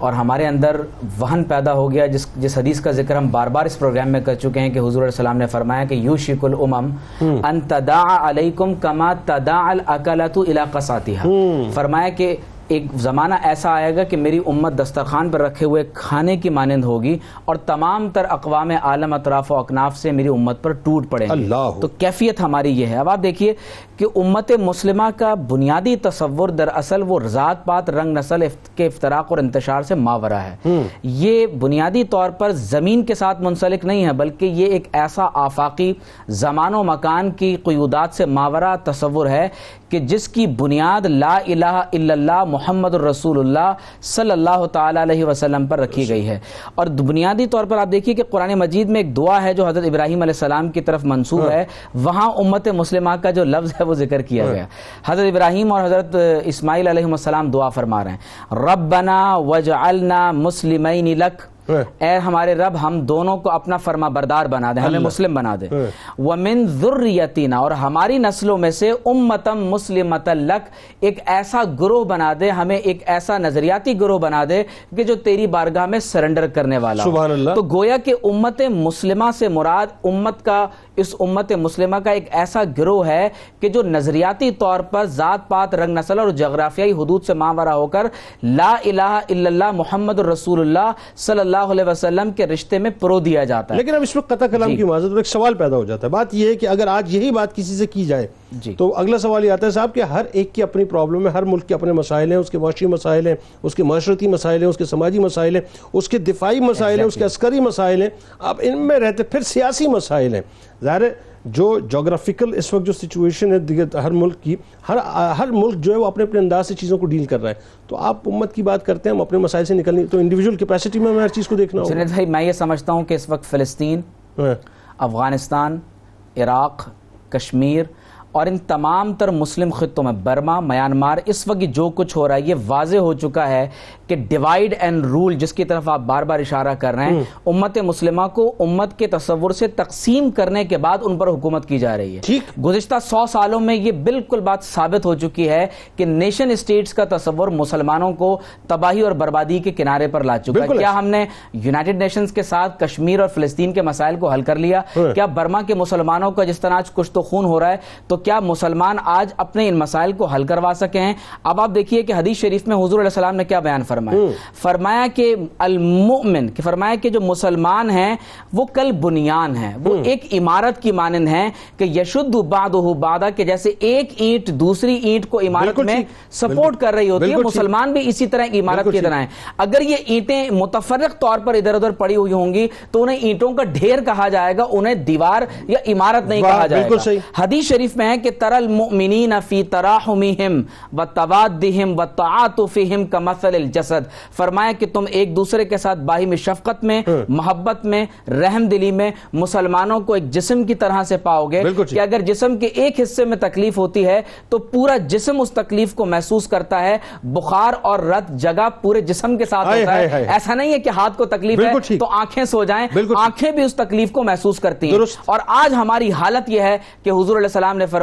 اور ہمارے اندر وہن پیدا ہو گیا جس جس حدیث کا ذکر ہم بار بار اس پروگرام میں کر چکے ہیں کہ حضور علیہ السلام نے فرمایا کہ یو الامم ان تداع علیکم کما تداع الاکلت الى قصاتها فرمایا کہ ایک زمانہ ایسا آئے گا کہ میری امت دسترخوان پر رکھے ہوئے کھانے کی مانند ہوگی اور تمام تر اقوام عالم اطراف و اکناف سے میری امت پر ٹوٹ پڑے گی
اللہ۔
تو کیفیت ہماری یہ ہے۔ اب آپ دیکھیے کہ امت مسلمہ کا بنیادی تصور دراصل وہ ذات پات رنگ نسل کے افتراق اور انتشار سے ماورا ہے۔ یہ بنیادی طور پر زمین کے ساتھ منسلک نہیں ہے بلکہ یہ ایک ایسا آفاقی زمان و مکان کی قیودات سے ماورا تصور ہے کہ جس کی بنیاد لا الہ الا اللہ محمد الرسول اللہ صلی اللہ تعالی علیہ وسلم پر رکھی گئی ہے۔ اور بنیادی طور پر آپ دیکھیے کہ قرآن مجید میں ایک دعا ہے جو حضرت ابراہیم علیہ السلام کی طرف منصوب ہے۔ وہاں امت مسلمہ کا جو لفظ ہے وہ ذکر کیا گیا۔ حضرت ابراہیم اور حضرت اسماعیل علیہ السلام دعا فرما رہے ہیں۔ ربنا وجعلنا مسلمین لک۔ اے ہمارے رب ہم دونوں کو اپنا فرما بردار بنا دے ہمیں مسلم بنا دے۔ ومن ذریتنا اور ہماری نسلوں میں سے امتم مسلمت لک۔ ایک ایسا گروہ بنا دے ہمیں ایک ایسا نظریاتی گروہ بنا دے کہ جو تیری بارگاہ میں سرنڈر کرنے والا
سبحان اللہ.
تو گویا کہ امت مسلمہ سے مراد امت کا اس امت مسلمہ کا ایک ایسا گروہ ہے کہ جو نظریاتی طور پر ذات پات رنگ نسل اور جغرافیائی حدود سے ماورا ہو کر لا الہ الا اللہ محمد الرسول اللہ صلی اللہ علیہ وسلم کے رشتے میں پرو دیا جاتا ہے
لیکن اب اس میں قطع کلام
جی۔
کی معذرت ایک سوال پیدا ہو جاتا ہے بات یہ ہے کہ اگر آج یہی بات کسی سے کی جائے
جی۔
تو اگلا سوال یہ آتا ہے صاحب کہ ہر ایک کی اپنی پرابلم ہے ہر ملک کے اپنے مسائل ہیں اس کے معاشی مسائل ہیں اس کے معاشرتی مسائل ہیں اس کے سماجی مسائل ہیں اس کے دفاعی مسائل ہیں اس کے عسکری مسائل ہیں۔ اب ان میں رہتے پھر سیاسی مسائل ہیں۔ ظاہر ہے جو جغرافیکل اس وقت جو سچویشن ہے دیگر ہر ملک کی ہر ہر ملک جو ہے وہ اپنے اپنے انداز سے چیزوں کو ڈیل کر رہا ہے۔ تو آپ امت کی بات کرتے ہیں ہم اپنے مسائل سے نکلنی تو انڈیویجول کیپیسٹی میں ہمیں ہر چیز کو دیکھنا ہوگا۔
بھائی میں یہ سمجھتا ہوں کہ اس وقت فلسطین
ہاں۔
افغانستان عراق کشمیر اور ان تمام تر مسلم خطوں میں برما میانمار اس وقت جو کچھ ہو رہا ہے یہ واضح ہو چکا ہے کہ ڈیوائیڈ اینڈ رول جس کی طرف آپ بار بار اشارہ کر رہے ہیں امت مسلمہ کو امت کے تصور سے تقسیم کرنے کے بعد ان پر حکومت کی جا رہی ہے۔ گزشتہ سو سالوں میں یہ بالکل بات ثابت ہو چکی ہے کہ نیشن اسٹیٹس کا تصور مسلمانوں کو تباہی اور بربادی کے کنارے پر لا چکا ہے۔ کیا ہم نے یونائٹڈ نیشنز کے ساتھ کشمیر اور فلسطین کے مسائل کو حل کر لیا؟
ہاں۔
کیا برما کے مسلمانوں کا جس طرح آج کچھ تو خون ہو رہا ہے تو کیا مسلمان آج اپنے ان مسائل کو حل کروا سکے ہیں اب آپ دیکھیے کہ حدیث شریف میں حضور علیہ السلام نے کیا بیان فرمایا۔ فرمایا کہ المؤمن کہ فرمایا کہ جو مسلمان ہیں وہ کل بنیان ہیں۔ وہ ایک عمارت کی مانند ہیں کہ یشد بعدہ بعدہ کہ جیسے ایک اینٹ دوسری اینٹ کو عمارت میں۔ سپورٹ کر رہی ہوتی ہے۔ مسلمان بھی اسی طرح عمارت کی طرح ہیں۔ اگر یہ اینٹیں متفرق طور پر ادھر ادھر پڑی ہوئی ہوں گی تو انہیں اینٹوں کا ڈھیر کہا جائے گا انہیں دیوار یا عمارت نہیں کہا جائے گا۔ حدیث شریف میں ہے کہ تر المؤمنین فی تراحمہم و توادہم و تعاطفہم کمثل الجسد فرمایا کہ تم ایک دوسرے کے ساتھ باہمی شفقت میں محبت میں رحم دلی میں مسلمانوں کو ایک جسم کی طرح سے پاؤ گے۔ کہ اگر جسم کے ایک حصے میں تکلیف ہوتی ہے تو پورا جسم اس تکلیف کو محسوس کرتا ہے بخار اور رت جگہ پورے جسم کے ساتھ ہوتا ہے۔ ایسا نہیں ہے کہ ہاتھ کو تکلیف ہے۔ تو آنکھیں سو جائیں۔ آنکھیں بھی اس تکلیف کو محسوس کرتی ہیں۔ اور آج ہماری حالت یہ ہے کہ حضور علیہ السلام نے فرمایا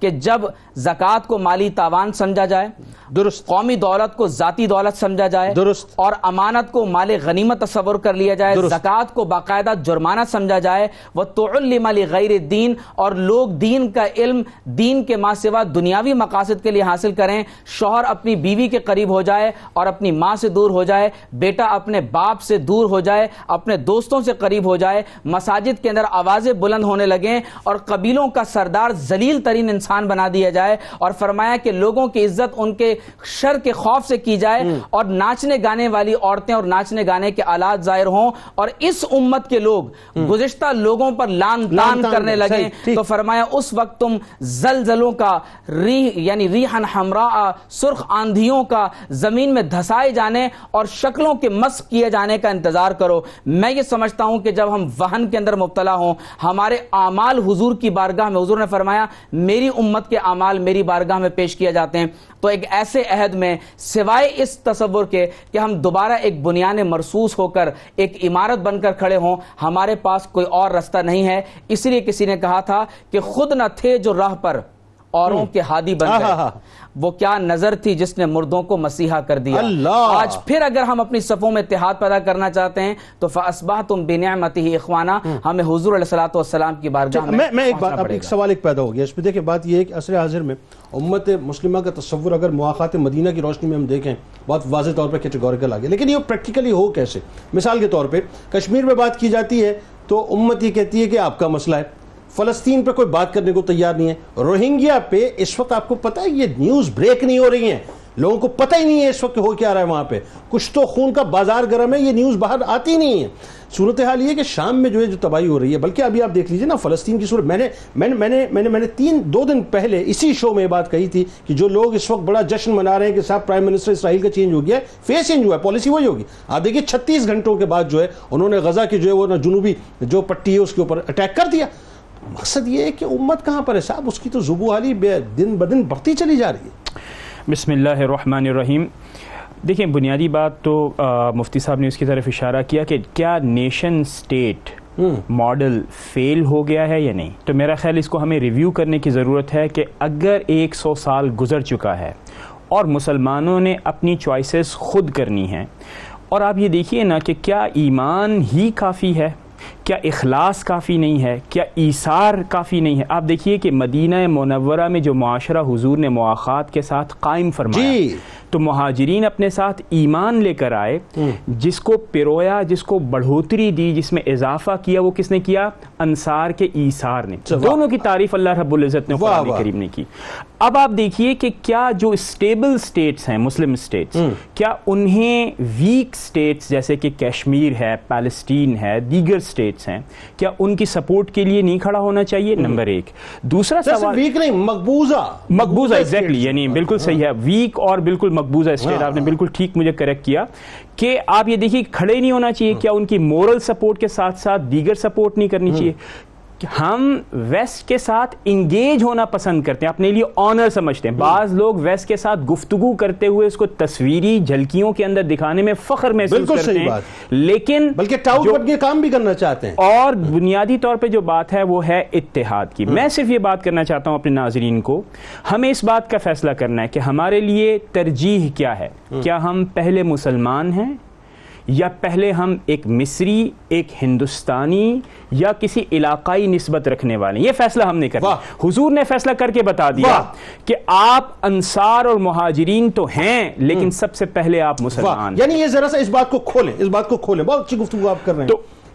کہ جب زکوٰۃ کو مالی تاوان سمجھا جائے
درست
قومی دولت کو ذاتی دولت سمجھا جائے
درست۔
اور امانت کو مال غنیمت تصور کر لیا جائے۔ زکوٰۃ کو باقاعدہ جرمانہ سمجھا جائے وہ تعلم غیر دین اور لوگ دین کا علم دین کے ماں سوا دنیاوی مقاصد کے لیے حاصل کریں شوہر اپنی بیوی کے قریب ہو جائے اور اپنی ماں سے دور ہو جائے بیٹا اپنے باپ سے دور ہو جائے اپنے دوستوں سے قریب ہو جائے مساجد کے اندر آوازیں بلند ہونے لگیں اور قبیلوں کا سردار ذلیل ترین انسان بنا دیا جائے اور فرمایا کہ لوگوں کی عزت ان کے شر کے خوف سے کی جائے اور ناچنے گانے والی عورتیں اور ناچنے گانے کے آلات ظاہر ہوں اور اس امت کے لوگ گزشتہ لوگوں پر لان تان کرنے لگیں۔ تو فرمایا اس وقت تم زلزلوں کا ریح یعنی ریحن ہمراہ سرخ آندھیوں کا زمین میں دھسائے جانے اور شکلوں کے مسق کیے جانے کا انتظار کرو۔ میں یہ سمجھتا ہوں کہ جب ہم وہن کے اندر مبتلا ہوں ہمارے اعمال حضور کی بارگاہ میں حضور نے فرمایا میری امت کے اعمال میری بارگاہ میں پیش کیے جاتے ہیں۔ تو ایک ایسے عہد میں سوائے اس تصور کے کہ ہم دوبارہ ایک بنیان مرسوس ہو کر ایک عمارت بن کر کھڑے ہوں، ہمارے پاس کوئی اور رستہ نہیں ہے۔ اس لیے کسی نے کہا تھا کہ خود نہ تھے جو راہ پر۔ اوروں کے ہادی بن۔ گئے۔ وہ کیا نظر تھی جس نے مردوں کو مسیحا کر دیا۔
اللہ!
آج پھر اگر ہم اپنی صفوں میں اتحاد پیدا کرنا چاہتے ہیں تو فاسبہ تم بنعمتی ہی اخوانہ ہمیں حضور علیہ الصلوۃ والسلام کی بارگاہ میں
میں ایک بات ایک۔ سوال ایک پیدا ہو گیا۔ اس پہ دیکھیں بات یہ ہے کہ عصر حاضر میں امت مسلمہ کا تصور اگر مواقعات مدینہ کی روشنی میں ہم دیکھیں بہت واضح طور پہ کیٹیگوریکل آ گیا لیکن یہ پریکٹیکلی ہو کیسے؟ مثال کے طور پہ کشمیر میں بات کی جاتی ہے تو امت یہ کہتی ہے کہ آپ کا مسئلہ ہے۔ فلسطین پہ کوئی بات کرنے کو تیار نہیں ہے۔ روہنگیا پہ اس وقت آپ کو پتہ ہے، یہ نیوز بریک نہیں ہو رہی ہیں۔ لوگوں کو پتہ ہی نہیں ہے اس وقت ہو کیا رہا ہے وہاں پہ۔ کچھ تو خون کا بازار گرم ہے، یہ نیوز باہر آتی نہیں ہے۔ صورتحال یہ کہ شام میں جو ہے، جو تباہی ہو رہی ہے، بلکہ ابھی آپ دیکھ لیجیے نا، فلسطین کی صورت۔ میں نے میں نے میں نے میں نے میں نے تین، دو دن پہلے اسی شو میں یہ بات کہی تھی کہ جو لوگ اس وقت بڑا جشن منا رہے ہیں کہ صاحب پرائم منسٹر اسرائیل کا چینج ہو گیا ہے فیس چینج ہوا ہے پالیسی وہی ہوگی۔ آپ دیکھیے، چھتیس گھنٹوں کے بعد جو ہے، انہوں نے غزہ کی جو ہے، وہ جنوبی جو پٹی ہے، اس کے اوپر اٹیک کر دیا۔ مقصد یہ ہے کہ امت کہاں پر ہے؟ صاحب اس کی تو زبو حالی بے دن بدن بڑھتی چلی جا رہی ہے۔
بسم اللہ الرحمن الرحیم۔ دیکھیں بنیادی بات تو مفتی صاحب نے اس کی طرف اشارہ کیا کہ کیا نیشن سٹیٹ ماڈل فیل ہو گیا ہے یا نہیں؟ تو میرا خیال اس کو ہمیں ریویو کرنے کی ضرورت ہے کہ اگر ایک سو سال گزر چکا ہے اور مسلمانوں نے اپنی چوائسیز خود کرنی ہیں اور آپ یہ دیکھیے نا کہ کیا ایمان ہی کافی ہے؟ کیا اخلاص کافی نہیں ہے؟ کیا ایثار کافی نہیں ہے؟ آپ دیکھیے کہ مدینہ منورہ میں جو معاشرہ حضور نے مواخات کے ساتھ قائم فرمایا
جی۔
تو مہاجرین اپنے ساتھ ایمان لے کر آئے جس کو پرویا جس کو بڑھوتری دی جس میں اضافہ کیا وہ کس نے کیا؟ انصار کے ایثار نے۔
واہ۔
دونوں کی تعریف اللہ رب العزت نے قرآن۔ کریم نے کی۔ اب آپ دیکھیے کہ کیا جو اسٹیبل سٹیٹس ہیں مسلم سٹیٹس کیا انہیں ویک سٹیٹس جیسے کہ کشمیر ہے پیلسٹین ہے دیگر سٹیٹس ہیں۔ کیا ان کی سپورٹ کے لیے نہیں کھڑا ہونا چاہیے؟ نمبر ایک۔ دوسرا سوال
ویک نہیں مقبوضہ۔
مقبوضہ ایگزیکٹلی. یعنی بالکل صحیح ہے۔ ویک اور بالکل مقبوضہ اسٹیٹ
ہاں،
آپ نے
ہاں۔
بالکل ٹھیک مجھے کریکٹ کیا کہ آپ یہ دیکھیے کھڑے نہیں ہونا چاہیے۔ کیا ان کی مورل سپورٹ کے ساتھ ساتھ دیگر سپورٹ نہیں کرنی چاہیے؟ کہ ہم ویسٹ کے ساتھ انگیج ہونا پسند کرتے ہیں اپنے لیے آنر سمجھتے ہیں۔ بعض لوگ ویسٹ کے ساتھ گفتگو کرتے ہوئے اس کو تصویری جھلکیوں کے اندر دکھانے میں فخر محسوس کرتے ہیں۔ لیکن
بلکہ ٹاؤٹ بٹ کے کام بھی کرنا چاہتے ہیں۔
اور بنیادی طور پہ جو بات ہے وہ ہے اتحاد کی۔ میں صرف یہ بات کرنا چاہتا ہوں اپنے ناظرین کو ہمیں اس بات کا فیصلہ کرنا ہے کہ ہمارے لیے ترجیح کیا ہے۔ کیا ہم پہلے مسلمان ہیں؟ یا پہلے ہم ایک مصری ایک ہندوستانی یا کسی علاقائی نسبت رکھنے والے ہیں۔ یہ فیصلہ ہم نے کرنا۔ حضور نے فیصلہ کر کے بتا دیا۔ کہ آپ انصار اور مہاجرین تو ہیں لیکن سب سے پہلے آپ مسلمان
یعنی یہ ذرا سا اس بات کو کھولیں اس بات کو کھولیں۔ بہت اچھی گفتگو آپ کر رہے ہیں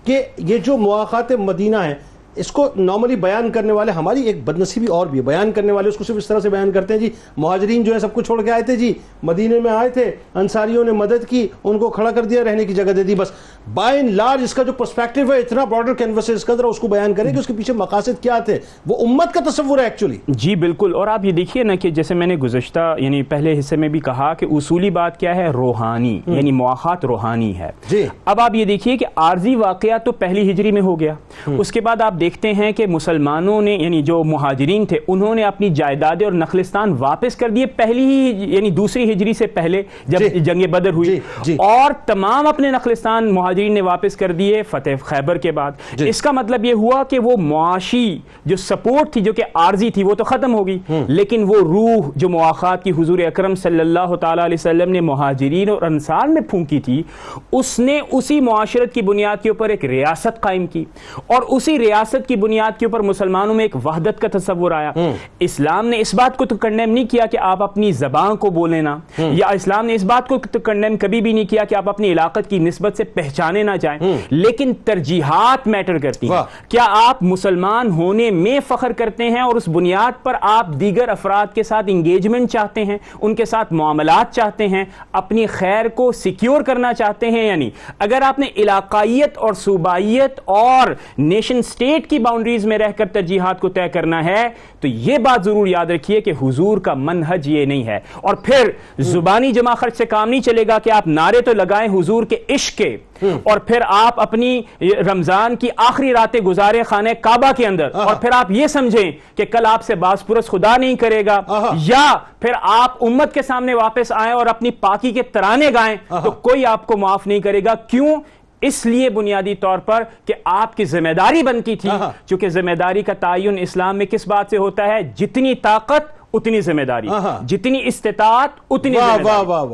کہ یہ جو مواقعات مدینہ ہیں اس کو نارملی بیان کرنے والے ہماری ایک بدنصیبی اور بھی ہے بیان کرنے والے اس کو صرف اس طرح سے بیان کرتے ہیں جی مہاجرین جو ہے سب کو چھوڑ کے آئے تھے جی مدینے میں آئے تھے انصاریوں نے مدد کی ان کو کھڑا کر دیا رہنے کی جگہ دے دی بس۔ بائی اینڈ لارج اس کا جو پرسپیکٹو ہے اتنا براڈر کینوس ہے اس کا ذرا اس کو بیان کریں کہ اس کے پیچھے مقاصد کیا تھے۔ وہ امت کا تصور ہے ایکچولی
جی بالکل۔ اور آپ یہ دیکھیے نا کہ جیسے میں نے گزشتہ یعنی پہلے حصے میں بھی کہا کہ اصولی بات کیا ہے؟ روحانی یعنی مواقعات روحانی ہے۔
جی۔
اب آپ یہ دیکھیے کہ عارضی واقعہ تو پہلی ہجری میں ہو گیا۔ اس کے بعد آپ دیکھتے ہیں کہ مسلمانوں نے یعنی جو مہاجرین تھے انہوں نے اپنی جائیدادیں اور نخلستان واپس کر دیے پہلی ہی یعنی دوسری ہجری سے پہلے جب
جی۔
جنگ بدر ہوئی
جی، جی۔
اور تمام اپنے نخلستان مہاجرین نے واپس کر دیے فتح خیبر کے بعد
جی۔
اس کا مطلب یہ ہوا کہ وہ معاشی جو سپورٹ تھی جو کہ عارضی تھی وہ تو ختم ہو گئی لیکن وہ روح جو مواقعات کی حضور اکرم صلی اللہ تعالی علیہ وسلم نے مہاجرین اور انصار میں پھونکی تھی اس نے اسی معاشرت کی بنیاد کے اوپر ایک ریاست قائم کی اور اسی ریاست کی بنیاد کے اوپر مسلمانوں میں ایک وحدت کا تصور آیا۔ اسلام نے اس بات کو تو کنڈیم نہیں کیا کہ آپ اپنی زبان کو بولیں نا یا اسلام نے اس بات کو تو کنڈیم کبھی بھی نہیں کیا کہ آپ اپنی علاقت کی نسبت سے پہچانے نہ جائیں۔ لیکن ترجیحات میٹر کرتی ہیں۔ کیا آپ مسلمان ہونے میں فخر کرتے ہیں اور اس بنیاد پر آپ دیگر افراد کے ساتھ انگیجمنٹ چاہتے ہیں ان کے ساتھ معاملات چاہتے ہیں اپنی خیر کو سیکیور کرنا چاہتے ہیں یعنی اگر آپ نے علاقائیت اور صوبائیت اور نیشن سٹیٹ کی باؤنڈریز میں رہ کر ترجیحات کو طے کرنا ہے تو یہ بات ضرور یاد رکھیے کہ حضور کا منہج یہ نہیں ہے۔ اور پھر زبانی جمع خرچ سے کام نہیں چلے گا کہ آپ نعرے تو لگائیں حضور کے عشق کے۔ اور پھر آپ اپنی رمضان کی آخری راتیں گزارے خانے کعبہ کے اندر۔ اور پھر آپ یہ سمجھیں کہ کل آپ سے باس پرس خدا نہیں کرے گا۔ یا پھر آپ امت کے سامنے واپس آئیں اور اپنی پاکی کے ترانے گائیں۔ تو کوئی آپ کو معاف نہیں کرے گا۔ کیوں؟ اس لیے بنیادی طور پر کہ آپ کی ذمہ داری بنتی تھی
آہا۔
چونکہ ذمہ داری کا تعین اسلام میں کس بات سے ہوتا ہے جتنی طاقت اتنی ذمہ داری
آہا۔
جتنی استطاعت اتنی ذمہ داری۔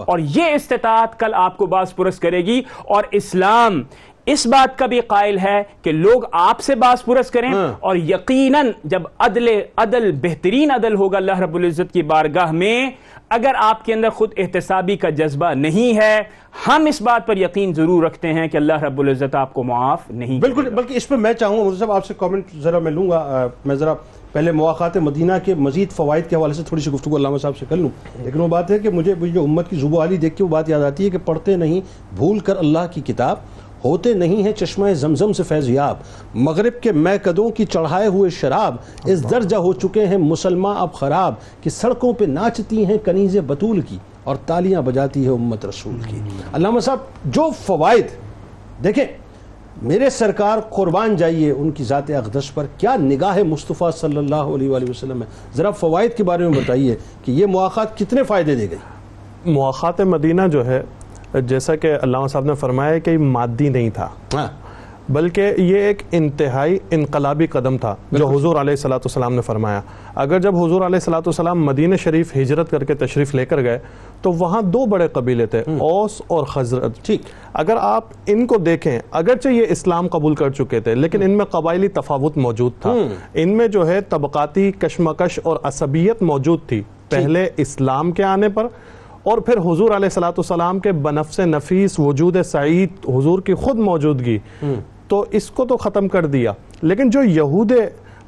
اور یہ استطاعت کل آپ کو باس پرس کرے گی اور اسلام اس بات کا بھی قائل ہے کہ لوگ آپ سے باس پرس کریں
ہاں۔
اور یقیناً جب عدل عدل بہترین عدل ہوگا اللہ رب العزت کی بارگاہ میں اگر آپ کے اندر خود احتسابی کا جذبہ نہیں ہے ہم اس بات پر یقین ضرور رکھتے ہیں کہ اللہ رب العزت آپ کو معاف نہیں
بالکل۔ بلکہ اس پہ میں چاہوں گا صاحب آپ سے کامنٹ ذرا میں لوں گا میں ذرا پہلے مواقعات مدینہ کے مزید فوائد کے حوالے سے تھوڑی سی گفتگو علامہ صاحب سے کر لوں لیکن وہ بات ہے کہ مجھے جو امت کی زبو عالی دیکھ کے وہ بات یاد آتی ہے کہ پڑھتے نہیں بھول کر اللہ کی کتاب ہوتے نہیں ہیں چشمہ زمزم سے فیض یاب۔ مغرب کے میں قدوں کی چڑھائے ہوئے شراب اس درجہ ہو چکے ہیں مسلمان اب خراب کہ سڑکوں پہ ناچتی ہیں کنیز بطول کی اور تالیاں بجاتی ہے امت رسول کی۔ علامہ صاحب جو فوائد دیکھیں میرے سرکار قربان جائیے ان کی ذات اقدس پر۔ کیا نگاہ مصطفیٰ صلی اللہ علیہ وآلہ وسلم ہے؟ ذرا فوائد کے بارے میں بتائیے کہ یہ مواقعات کتنے فائدے دے گئی
مواقعات مدینہ جو ہے جیسا کہ علامہ صاحب نے فرمایا کہ مادی نہیں تھا
ہاں۔
بلکہ یہ ایک انتہائی انقلابی قدم تھا جو حضور علیہ الصلوۃ والسلام نے فرمایا۔ اگر جب حضور علیہ الصلوۃ والسلام مدینہ شریف ہجرت کر کے تشریف لے کر گئے تو وہاں دو بڑے قبیلے تھے اوس اور خزرج
ٹھیک۔
اگر آپ ان کو دیکھیں اگرچہ یہ اسلام قبول کر چکے تھے لیکن ان میں قبائلی تفاوت موجود تھا۔ ان میں جو ہے طبقاتی کشمکش اور عصبیت موجود تھی۔ پہلے اسلام کے آنے پر اور پھر حضور علیہ السلاۃ والسلام کے بنفس نفیس وجود سعید حضور کی خود موجودگی تو اس کو تو ختم کر دیا۔ لیکن جو یہود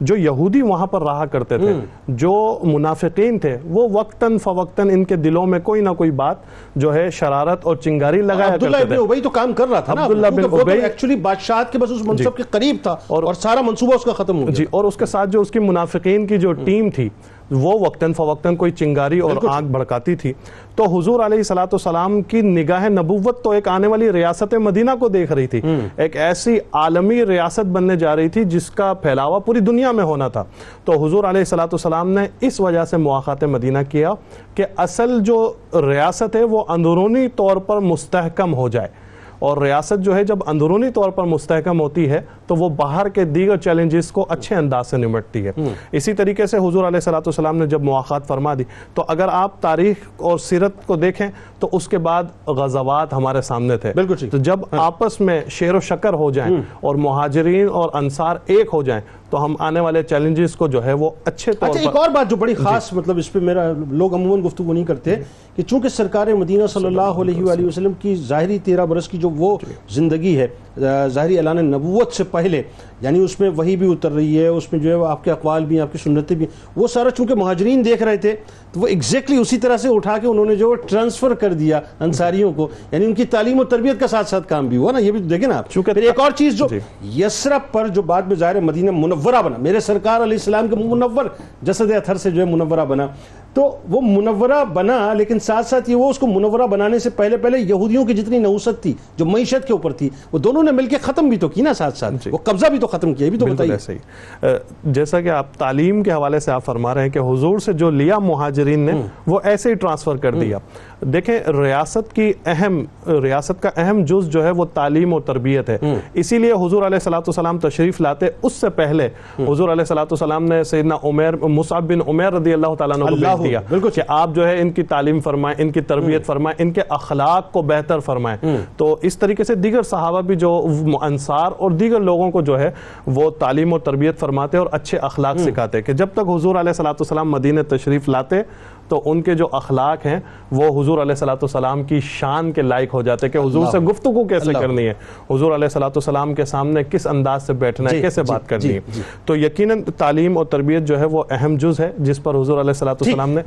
جو یہودی وہاں پر رہا کرتے تھے جو منافقین تھے وہ وقتاً فوقتاً ان کے دلوں میں کوئی نہ کوئی بات جو ہے شرارت اور چنگاری لگایا
عبداللہ
کرتے تھے۔
عبی تو کام کر رہا تھا
عبداللہ بن عبی-
ایکچولی بادشاہت کے بس اس منصب کے قریب تھا
اور-
سارا منصوبہ اس کا ختم ہو
جی
گیا
اور اس کے ساتھ جو اس کی منافقین کی جو ٹیم تھی وہ وقتاً فوقتاً کوئی چنگاری اور آنکھ بھڑکاتی تھی۔ تو حضور علیہ والسلام کی نگاہ نبوت تو ایک آنے والی ریاست مدینہ کو دیکھ رہی تھی۔ ایک ایسی عالمی ریاست بننے جا رہی تھی جس کا پھیلاوا پوری دنیا میں ہونا تھا۔ تو حضور علیہ والسلام نے اس وجہ سے مواقعات مدینہ کیا کہ اصل جو ریاست ہے وہ اندرونی طور پر مستحکم ہو جائے۔ اور ریاست جو ہے جب اندرونی طور پر مستحکم ہوتی ہے تو وہ باہر کے دیگر چیلنجز کو اچھے انداز سے نمٹتی ہے۔ اسی طریقے سے حضور علیہ والسلام نے جب مواقعات فرما دی تو اگر آپ تاریخ اور سیرت کو دیکھیں تو اس کے بعد غزوات ہمارے سامنے تھے۔
بالکل۔
تو جب آپس میں شیر و شکر ہو جائیں اور مہاجرین اور انصار ایک ہو جائیں تو ہم آنے والے چیلنجز کو جو ہے وہ اچھے طور
اچھا ایک
پر
اور بات جو بڑی خاص مطلب اس پہ میرا لوگ عموماً گفتگو نہیں کرتے کہ چونکہ سرکار مدینہ صلی اللہ علیہ وآلہ وسلم کی ظاہری تیرہ برس کی جو وہ زندگی ہے ظاہری اعلان نبوت سے پہلے یعنی اس میں وہی بھی اتر رہی ہے اس میں جو ہے آپ کے اقوال بھی ہیں آپ کی سنتیں بھی ہیں وہ سارا چونکہ مہاجرین دیکھ رہے تھے تو وہ ایگزیکٹلی اسی طرح سے اٹھا کے انہوں نے جو ٹرانسفر کر دیا انصاریوں کو یعنی ان کی تعلیم و تربیت کا ساتھ ساتھ کام بھی ہوا نا یہ بھی دیکھیں نا آپ
چونکہ-
پھر ایک اور چیز جو
جی۔
یسرب پر جو بعد میں ظاہر مدینہ منورہ بنا میرے سرکار علیہ السلام کے منور جسد اطہر سے جو ہے منورہ بنا تو وہ منورہ بنا لیکن ساتھ ساتھ یہ وہ اس کو منورہ بنانے سے پہلے پہلے یہودیوں کی جتنی نوست تھی جو معیشت کے اوپر تھی وہ دونوں نے مل کے ختم بھی تو کی نا ساتھ ساتھ۔ وہ قبضہ بھی تو ختم کیا یہ بھی تو بتائیے۔
ہی۔ جیسا کہ آپ تعلیم کے حوالے سے آپ فرما رہے ہیں کہ حضور سے جو لیا مہاجرین نے وہ ایسے ہی ٹرانسفر کر دیا۔ دیکھیں ریاست کی اہم ریاست کا اہم جز جو ہے وہ تعلیم و تربیت ہے۔ اسی لیے حضور علیہ السلاۃ والسلام تشریف لاتے۔ اس سے پہلے حضور علیہ السلاۃ والسلام نے سیدنا عمیر مصعب بن عمیر رضی اللہ تعالیٰ عنہ کو بھیج دیا کہ آپ جو ہے ان کی تعلیم فرمائیں ان کی تربیت فرمائیں ان کے اخلاق کو بہتر فرمائیں۔ تو اس طریقے سے دیگر صحابہ بھی جو انصار اور دیگر لوگوں کو جو ہے وہ تعلیم و تربیت فرماتے اور اچھے اخلاق سکھاتے کہ جب تک حضور علیہ والسلام مدینہ تشریف لاتے تو ان کے جو اخلاق ہیں وہ حضور علیہ والسلام کی شان کے لائق ہو جاتے کہ حضور سے گفتگو کیسے کرنی ہے؟ حضور علیہ والسلام کے سامنے کس انداز سے بیٹھنا ہے؟
جی،
کیسے
جی،
بات کرنی
جی،
ہے۔ تو یقیناً تعلیم اور تربیت جو ہے وہ اہم جز ہے جس پر حضور علیہ السلاۃ والسلام نے۔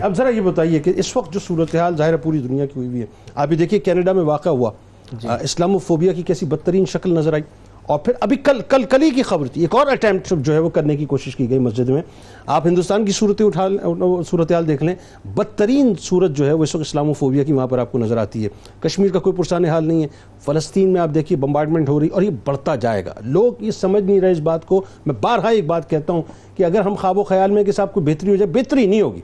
اب ذرا یہ بتائیے کہ اس وقت جو صورتحال ظاہر ہے پوری دنیا کی ہوئی ہوئی ہے آپ یہ دیکھیے کینیڈا میں واقع ہوا۔ اسلام و فوبیا کی کیسی بدترین شکل نظر آئی؟ اور پھر ابھی کل کل کل ہی کی خبر تھی۔ ایک اور اٹیمپٹ جو ہے وہ کرنے کی کوشش کی گئی مسجد میں۔ آپ ہندوستان کی صورت اٹھا صورتحال دیکھ لیں۔ بدترین صورت جو ہے وہ اس وقت اسلام و فوبیا کی وہاں پر آپ کو نظر آتی ہے۔ کشمیر کا کوئی پرسان حال نہیں ہے۔ فلسطین میں آپ دیکھیے بمبارڈمنٹ ہو رہی اور یہ بڑھتا جائے گا۔ لوگ یہ سمجھ نہیں رہے اس بات کو۔ میں بارہا ایک بات کہتا ہوں کہ اگر ہم خواب و خیال میں کہ صاحب کوئی بہتری ہو جائے، بہتری نہیں ہوگی۔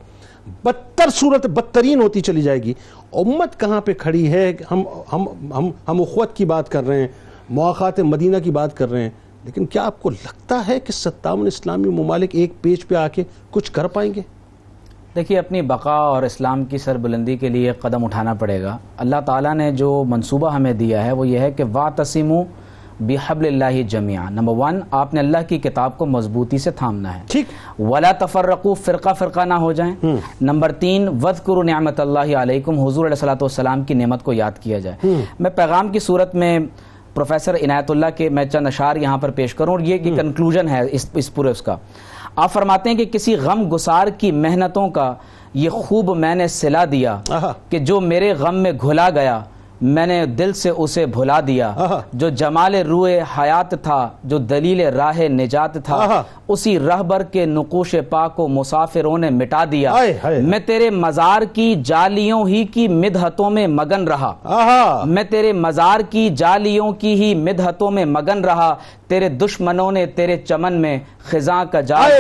بدتر صورت بدترین ہوتی چلی جائے گی۔ امت کہاں پہ کھڑی ہے؟ ہم ہم ہم ہم اخوت کی بات کر رہے ہیں۔ مواقعات مدینہ کی بات کر رہے ہیں لیکن کیا آپ کو لگتا ہے کہ ستاون اسلامی ممالک ایک پیج پہ آ کے کچھ کر پائیں گے؟
دیکھیے اپنی بقا اور اسلام کی سربلندی کے لیے قدم اٹھانا پڑے گا۔ اللہ تعالیٰ نے جو منصوبہ ہمیں دیا ہے وہ یہ ہے کہ وا تسیموں بحبل اللہ جمیعہ نمبر ون آپ نے اللہ کی کتاب کو مضبوطی سے تھامنا ہے۔
ٹھیک۔
ولا تفرقو فرقہ فرقہ نہ ہو جائیں۔ نمبر تین وذکروا نعمت اللہ علیکم حضور علیہ والسلام کی نعمت کو یاد کیا جائے۔ میں پیغام کی صورت میں پروفیسر عنایت اللہ کے میں چند اشعار یہاں پر پیش کروں اور یہ کنکلوژن ہے اس اس پورے اس کا آپ فرماتے ہیں کہ کسی غم گسار کی محنتوں کا یہ خوب میں نے سلا دیا۔ کہ جو میرے غم میں گھلا گیا میں نے دل سے اسے بھلا دیا۔ جو جمال روئے حیات تھا جو دلیل راہ نجات تھا۔ اسی رہبر کے نقوش پاک کو مسافروں نے مٹا دیا۔ میں تیرے مزار کی جالیوں ہی کی مدحتوں میں مگن رہا میں تیرے مزار کی جالیوں کی ہی مدحتوں میں مگن رہا تیرے دشمنوں نے تیرے چمن میں خزاں کا جال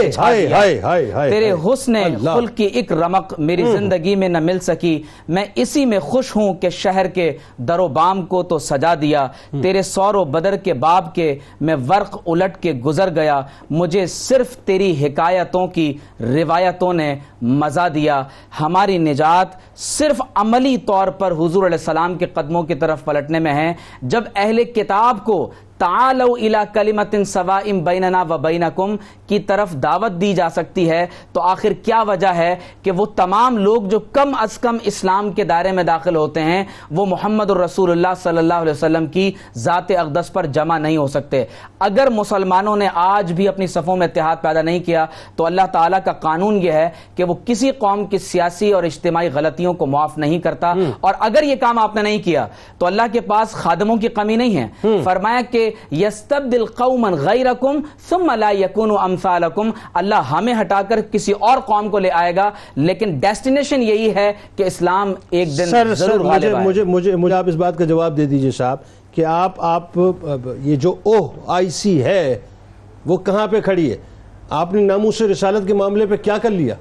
تیرے۔ حسن۔ خلق کی ایک رمق میری زندگی میں نہ مل سکی۔ میں اسی میں خوش ہوں کہ شہر کے در و بام کو تو سجا دیا۔ تیرے سور و بدر کے باب کے میں ورق الٹ کے گزر گیا۔ مجھے صرف تیری حکایتوں کی روایتوں نے مزہ دیا۔ ہماری نجات صرف عملی طور پر حضور علیہ السلام کے قدموں کی طرف پلٹنے میں ہے۔ جب اہل کتاب کو تعالو الى کلمت سوائم بیننا و بینکم کی طرف دعوت دی جا سکتی ہے تو آخر کیا وجہ ہے کہ وہ تمام لوگ جو کم از کم اسلام کے دائرے میں داخل ہوتے ہیں وہ محمد الرسول اللہ صلی اللہ علیہ وسلم کی ذات اقدس پر جمع نہیں ہو سکتے۔ اگر مسلمانوں نے آج بھی اپنی صفوں میں اتحاد پیدا نہیں کیا تو اللہ تعالیٰ کا قانون یہ ہے کہ وہ کسی قوم کی سیاسی اور اجتماعی غلطیوں کو معاف نہیں کرتا۔ اور اگر یہ کام آپ نے نہیں کیا تو اللہ کے پاس خادموں کی کمی نہیں ہے۔ فرمایا کہ یستبدل قوما غیرکم ثم لا یکونوا امثالکم۔ اللہ ہمیں ہٹا کر کسی اور قوم کو لے آئے گا۔ لیکن ڈیسٹینیشن یہی ہے کہ اسلام ایک دن
سر سر
ضرور
مجھے
غالب آئے۔
مجھے مجھے مجھے آپ اس بات کا جواب دے دیجیے صاحب کہ آپ آپ یہ جو اوہ آئی سی ہے وہ کہاں پہ کھڑی ہے؟ آپ نے ناموس رسالت کے معاملے پہ کیا کر لیا؟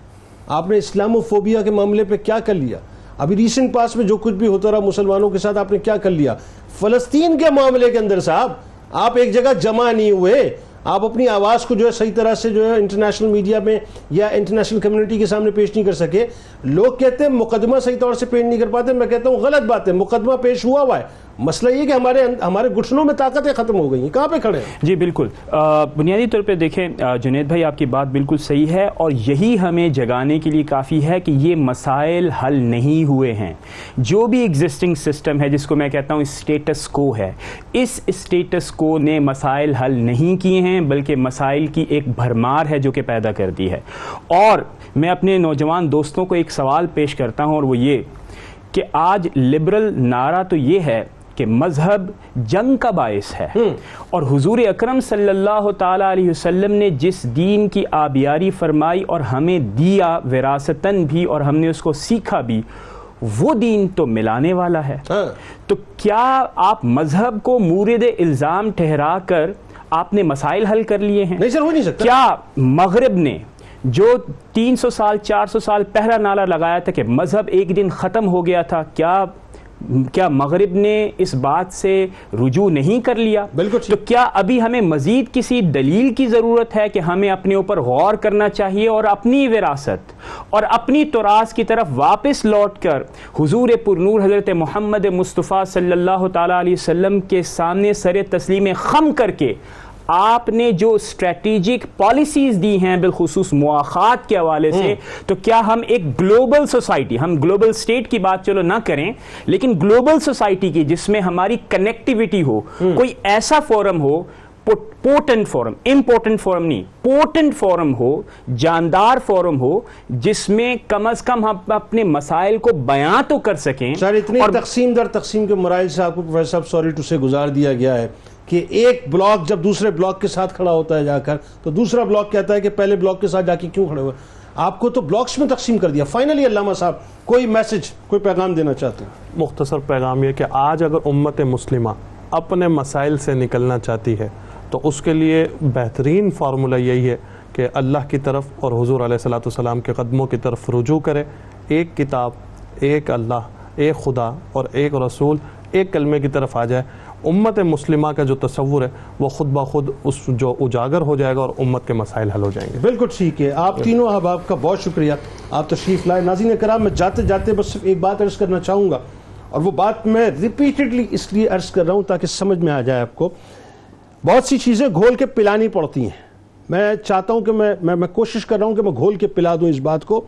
آپ نے اسلام و فوبیا کے معاملے پہ کیا کر لیا؟ ابھی ریسنٹ پاس میں جو کچھ بھی ہوتا رہا مسلمانوں کے ساتھ آپ نے کیا کر لیا؟ فلسطین کے معاملے کے اندر صاحب آپ ایک جگہ جمع نہیں ہوئے، آپ اپنی آواز کو جو ہے صحیح طرح سے جو ہے انٹرنیشنل میڈیا میں یا انٹرنیشنل کمیونٹی کے سامنے پیش نہیں کر سکے۔ لوگ کہتے ہیں مقدمہ صحیح طور سے پیش نہیں کر پاتے، میں کہتا ہوں غلط بات ہے، مقدمہ پیش ہوا ہوا ہے۔ مسئلہ یہ کہ ہمارے ہمارے گھٹنوں میں طاقتیں ختم ہو گئی ہیں۔ کہاں پہ کھڑے ہیں؟
جی بالکل۔ بنیادی طور پہ دیکھیں جنید بھائی، آپ کی بات بالکل صحیح ہے اور یہی ہمیں جگانے کے لیے کافی ہے کہ یہ مسائل حل نہیں ہوئے ہیں۔ جو بھی ایگزسٹنگ سسٹم ہے، جس کو میں کہتا ہوں اسٹیٹس کو ہے۔ اس اسٹیٹس کو نے مسائل حل نہیں کیے ہیں، بلکہ مسائل کی ایک بھرمار ہے جو کہ پیدا کر دی ہے۔ اور میں اپنے نوجوان دوستوں کو ایک سوال پیش کرتا ہوں اور وہ یہ کہ آج لبرل نعرہ تو یہ ہے کہ مذہب جنگ کا باعث ہے۔ اور حضور اکرم صلی اللہ تعالی علیہ وسلم نے جس دین کی آبیاری فرمائی اور ہمیں دیا وراثتاً بھی اور ہم نے اس کو سیکھا بھی وہ دین تو ملانے والا ہے۔
ہاں۔
تو کیا آپ مذہب کو مورد الزام ٹھہرا کر آپ نے مسائل حل کر لیے ہیں؟
نہیں سر ہو نہیں سکتا۔
کیا مغرب نے جو تین سو سال چار سو سال پہلا نعرہ لگایا تھا کہ مذہب ایک دن ختم ہو گیا تھا کیا کیا مغرب نے اس بات سے رجوع نہیں کر لیا؟
بالکل
تو کیا ابھی ہمیں مزید کسی دلیل کی ضرورت ہے کہ ہمیں اپنے اوپر غور کرنا چاہیے اور اپنی وراثت اور اپنی تراث کی طرف واپس لوٹ کر حضور پرنور حضرت محمد مصطفیٰ صلی اللہ تعالیٰ علیہ وسلم کے سامنے سر تسلیم خم کر کے آپ نے جو اسٹریٹجک پالیسیز دی ہیں بالخصوص مواخات کے حوالے سے تو کیا ہم ایک گلوبل سوسائٹی ہم گلوبل سٹیٹ کی بات چلو نہ کریں لیکن گلوبل سوسائٹی کی جس میں ہماری کنیکٹیوٹی ہو کوئی ایسا فورم ہو پورٹنٹ فورم امپورٹنٹ فورم نہیں پورٹنٹ فورم ہو جاندار فورم ہو جس میں کم از کم ہم اپنے مسائل کو بیاں تو کر سکیں۔
سر اتنی
اور
تقسیم در تقسیم کے مرائل سے آپ کو پروفیسر صاحب سوری ٹو سے گزار دیا گیا ہے۔ کہ ایک بلاک جب دوسرے بلاک کے ساتھ کھڑا ہوتا ہے جا کر، تو دوسرا بلاک کہتا ہے کہ پہلے بلاک کے ساتھ جا کے کیوں کھڑے ہوئے؟ آپ کو تو بلاکس میں تقسیم کر دیا۔ فائنلی علامہ صاحب، کوئی میسج کوئی پیغام دینا چاہتے ہیں؟
مختصر پیغام یہ کہ آج اگر امت مسلمہ اپنے مسائل سے نکلنا چاہتی ہے، تو اس کے لیے بہترین فارمولہ یہی ہے کہ اللہ کی طرف اور حضور علیہ السلاۃ والسلام کے قدموں کی طرف رجوع کرے۔ ایک کتاب، ایک اللہ، ایک خدا اور ایک رسول ایک کلمے کی طرف آ جائے۔ امت مسلمہ کا جو تصور ہے وہ خود بخود اس جو اجاگر ہو جائے گا اور امت کے مسائل حل ہو جائیں گے۔
بالکل ٹھیک ہے۔ آپ تینوں احباب کا بہت شکریہ۔ آپ تشریف لائے۔ ناظرین کرام میں جاتے جاتے بس صرف ایک بات عرض کرنا چاہوں گا۔ اور وہ بات میں ریپیٹڈلی اس لیے عرض کر رہا ہوں تاکہ سمجھ میں آ جائے آپ کو۔ بہت سی چیزیں گھول کے پلانی پڑتی ہیں۔ میں چاہتا ہوں کہ میں میں میں کوشش کر رہا ہوں کہ میں گھول کے پلا دوں اس بات کو۔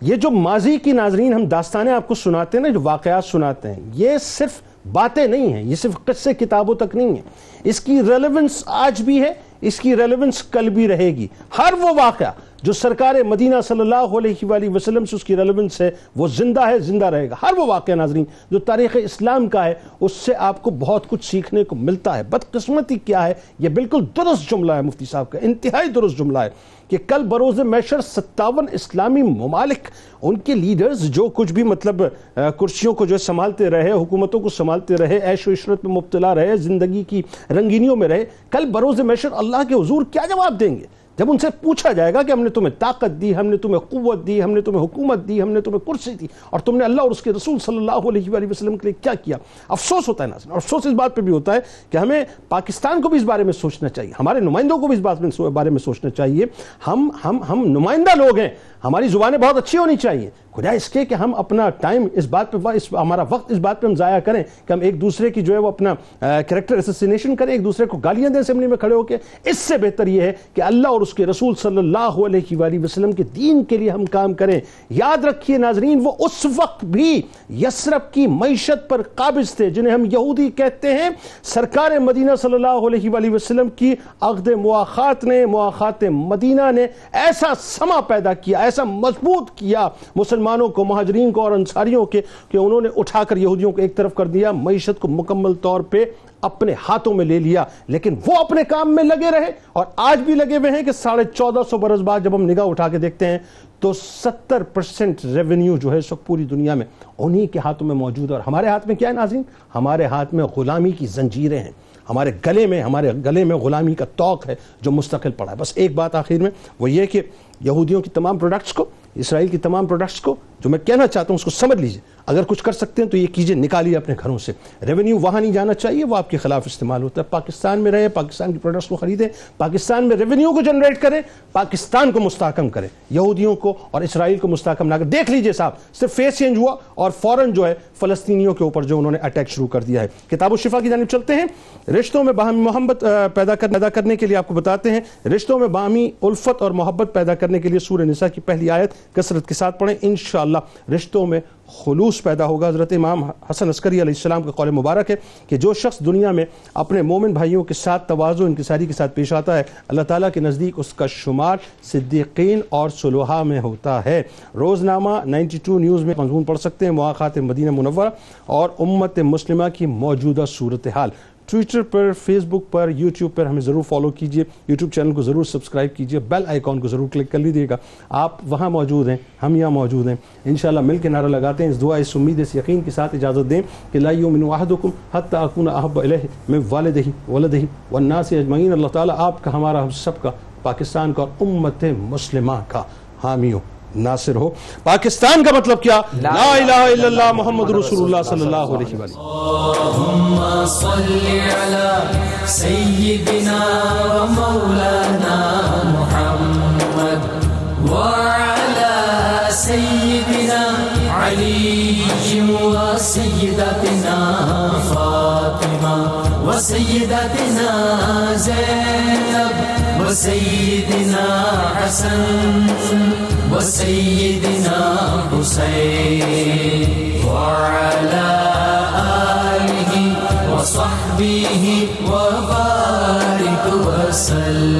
یہ جو ماضی کی ناظرین ہم داستانیں آپ کو سناتے ہیں نا جو واقعات سناتے ہیں یہ صرف باتیں نہیں ہیں، یہ صرف قصے کتابوں تک نہیں ہیں۔ اس کی ریلیونس آج بھی ہے، اس کی ریلیونس کل بھی رہے گی۔ ہر وہ واقعہ جو سرکار مدینہ صلی اللہ علیہ وآلہ وسلم سے اس کی ریلیونس ہے، وہ زندہ ہے، زندہ رہے گا۔ ہر وہ واقعہ ناظرین جو تاریخ اسلام کا ہے، اس سے آپ کو بہت کچھ سیکھنے کو ملتا ہے۔ بدقسمتی کیا ہے؟ یہ بالکل درست جملہ ہے مفتی صاحب کا، انتہائی درست جملہ ہے کہ کل بروز میشر ستاون اسلامی ممالک، ان کے لیڈرز جو کچھ بھی مطلب کرسیوں کو جو سنبھالتے رہے، حکومتوں کو سنبھالتے رہے، عیش و عشرت میں مبتلا رہے، زندگی کی رنگینیوں میں رہے، کل بروز میشر اللہ کے حضور کیا جواب دیں گے؟ جب ان سے پوچھا جائے گا کہ ہم نے تمہیں طاقت دی، ہم نے تمہیں قوت دی، ہم نے تمہیں حکومت دی، ہم نے تمہیں کرسی دی، اور تم نے اللہ اور اس کے رسول صلی اللہ علیہ وآلہ وسلم کے لیے کیا کیا؟ افسوس ہوتا ہے ناظرین، اور افسوس اس بات پہ بھی ہوتا ہے کہ ہمیں پاکستان کو بھی اس بارے میں سوچنا چاہیے، ہمارے نمائندوں کو بھی اس بات میں بارے میں سوچنا چاہیے، ہم ہم ہم نمائندہ لوگ ہیں، ہماری زبانیں بہت اچھی ہونی چاہیے خدا اس کے کہ ہم اپنا ٹائم اس بات پہ اس ہمارا وقت اس بات پہ ہم ضائع کریں کہ ہم ایک دوسرے کی جو ہے وہ اپنا کریکٹر اسسینیشن کریں، ایک دوسرے کو گالیاں دیں اسمبلی میں کھڑے ہو کے۔ اس سے بہتر یہ ہے کہ اللہ اور اس کے رسول صلی اللہ علیہ وآلہ وسلم کے دین کے لیے ہم کام کریں۔ یاد رکھیے ناظرین، وہ اس وقت بھی یسرف کی معیشت پر قابض تھے، جنہیں ہم یہودی کہتے ہیں۔ سرکار مدینہ صلی اللہ علیہ وآلہ وسلم کی عقد مواخات نے مواخات مدینہ نے ایسا سما پیدا کیا، ایسا مضبوط کیا۔ مسلمان مسلمانوں کو، مہاجرین کو اور انصاریوں کے، کہ انہوں نے اٹھا کر یہودیوں کو ایک طرف کر دیا، معیشت کو مکمل طور پہ اپنے ہاتھوں میں لے لیا، لیکن وہ اپنے کام میں لگے رہے اور آج بھی لگے ہوئے ہیں کہ ساڑھے چودہ سو برس بعد جب ہم نگاہ اٹھا کے دیکھتے ہیں تو ستر پرسنٹ ریونیو جو ہے اس وقت پوری دنیا میں انہی کے ہاتھوں میں موجود ہے۔ اور ہمارے ہاتھ میں کیا ہے ناظرین؟ ہمارے ہاتھ میں غلامی کی زنجیریں ہیں۔ ہمارے گلے میں، ہمارے گلے میں غلامی کا توق ہے جو مستقل پڑا ہے۔ بس ایک بات آخر میں وہ یہ کہ یہودیوں کی تمام پروڈکٹس کو اسرائیل کی تمام پروڈکٹس کو جو میں کہنا چاہتا ہوں اس کو سمجھ لیجیے۔ اگر کچھ کر سکتے ہیں تو یہ کیجیے، نکالیے اپنے گھروں سے۔ ریونیو وہاں نہیں جانا چاہیے، وہ آپ کے خلاف استعمال ہوتا ہے۔ پاکستان میں رہے، پاکستان کی پروڈکٹس کو خریدیں۔ پاکستان میں ریونیو کو جنریٹ کریں، پاکستان کو مستحکم کریں۔ یہودیوں کو اور اسرائیل کو مستحکم نہ کریں۔ دیکھ لیجیے صاحب، صرف فیس چینج ہوا اور فوراً جو ہے، فلسطینیوں کے اوپر جو انہوں نے اٹیک شروع کر دیا ہے۔ کتاب و شفا کی جانب چلتے ہیں۔ رشتوں میں باہمی محبت پیدا پیدا کرنے کے لیے آپ کو بتاتے ہیں۔ رشتوں میں باہمی الفت اور محبت پیدا کرنے کے لیے سورہ نساء کی پہلی آیت کثرت کے ساتھ پڑھیں۔ انشاءاللہ انشاءاللہ رشتوں میں خلوص پیدا ہوگا۔ حضرت امام حسن عسکری علیہ السلام کا قول مبارک ہے کہ جو شخص دنیا میں اپنے مومن بھائیوں کے ساتھ توازو انکساری کے ساتھ پیش آتا ہے، اللہ تعالیٰ کے نزدیک اس کا شمار صدیقین اور صلحہ میں ہوتا ہے۔ روزنامہ نائنٹی ٹو نیوز میں مضمون پڑھ سکتے ہیں، مواقعات مدینہ منورہ اور امت مسلمہ کی موجودہ صورتحال۔ ٹویٹر پر، فیس بک پر، یوٹیوب پر ہمیں ضرور فالو کیجیے، یوٹیوب چینل کو ضرور سبسکرائب کیجیے، بیل آئیکن کو ضرور کلک کر لیجیے گا۔ آپ وہاں موجود ہیں، ہم یہاں موجود ہیں۔ انشاءاللہ مل کے نعرہ لگاتے ہیں، اس دعا، اس امید، اس یقین کے ساتھ اجازت دیں کہ لا یؤمن احدکم حتی اکون احب الیہ من والدہ ولدہ والناس اجمعین۔ اللہ تعالیٰ آپ کا، ہمارا، ہم سب کا، پاکستان کا اور امت مسلمہ کا حامی ہو ناصر ہو۔ پاکستان کا مطلب کیا؟ لا الہ الا اللہ محمد رسول اللہ صلی اللہ علیہ وسلم۔
اللهم صل على سيدنا ومولانا محمد وعلى سيدنا علي وسيدتنا فاطمة وسيدتنا زينب وسيدنا حسن وسيدنا حسين وعلى آله وصحبه وبارك وسلم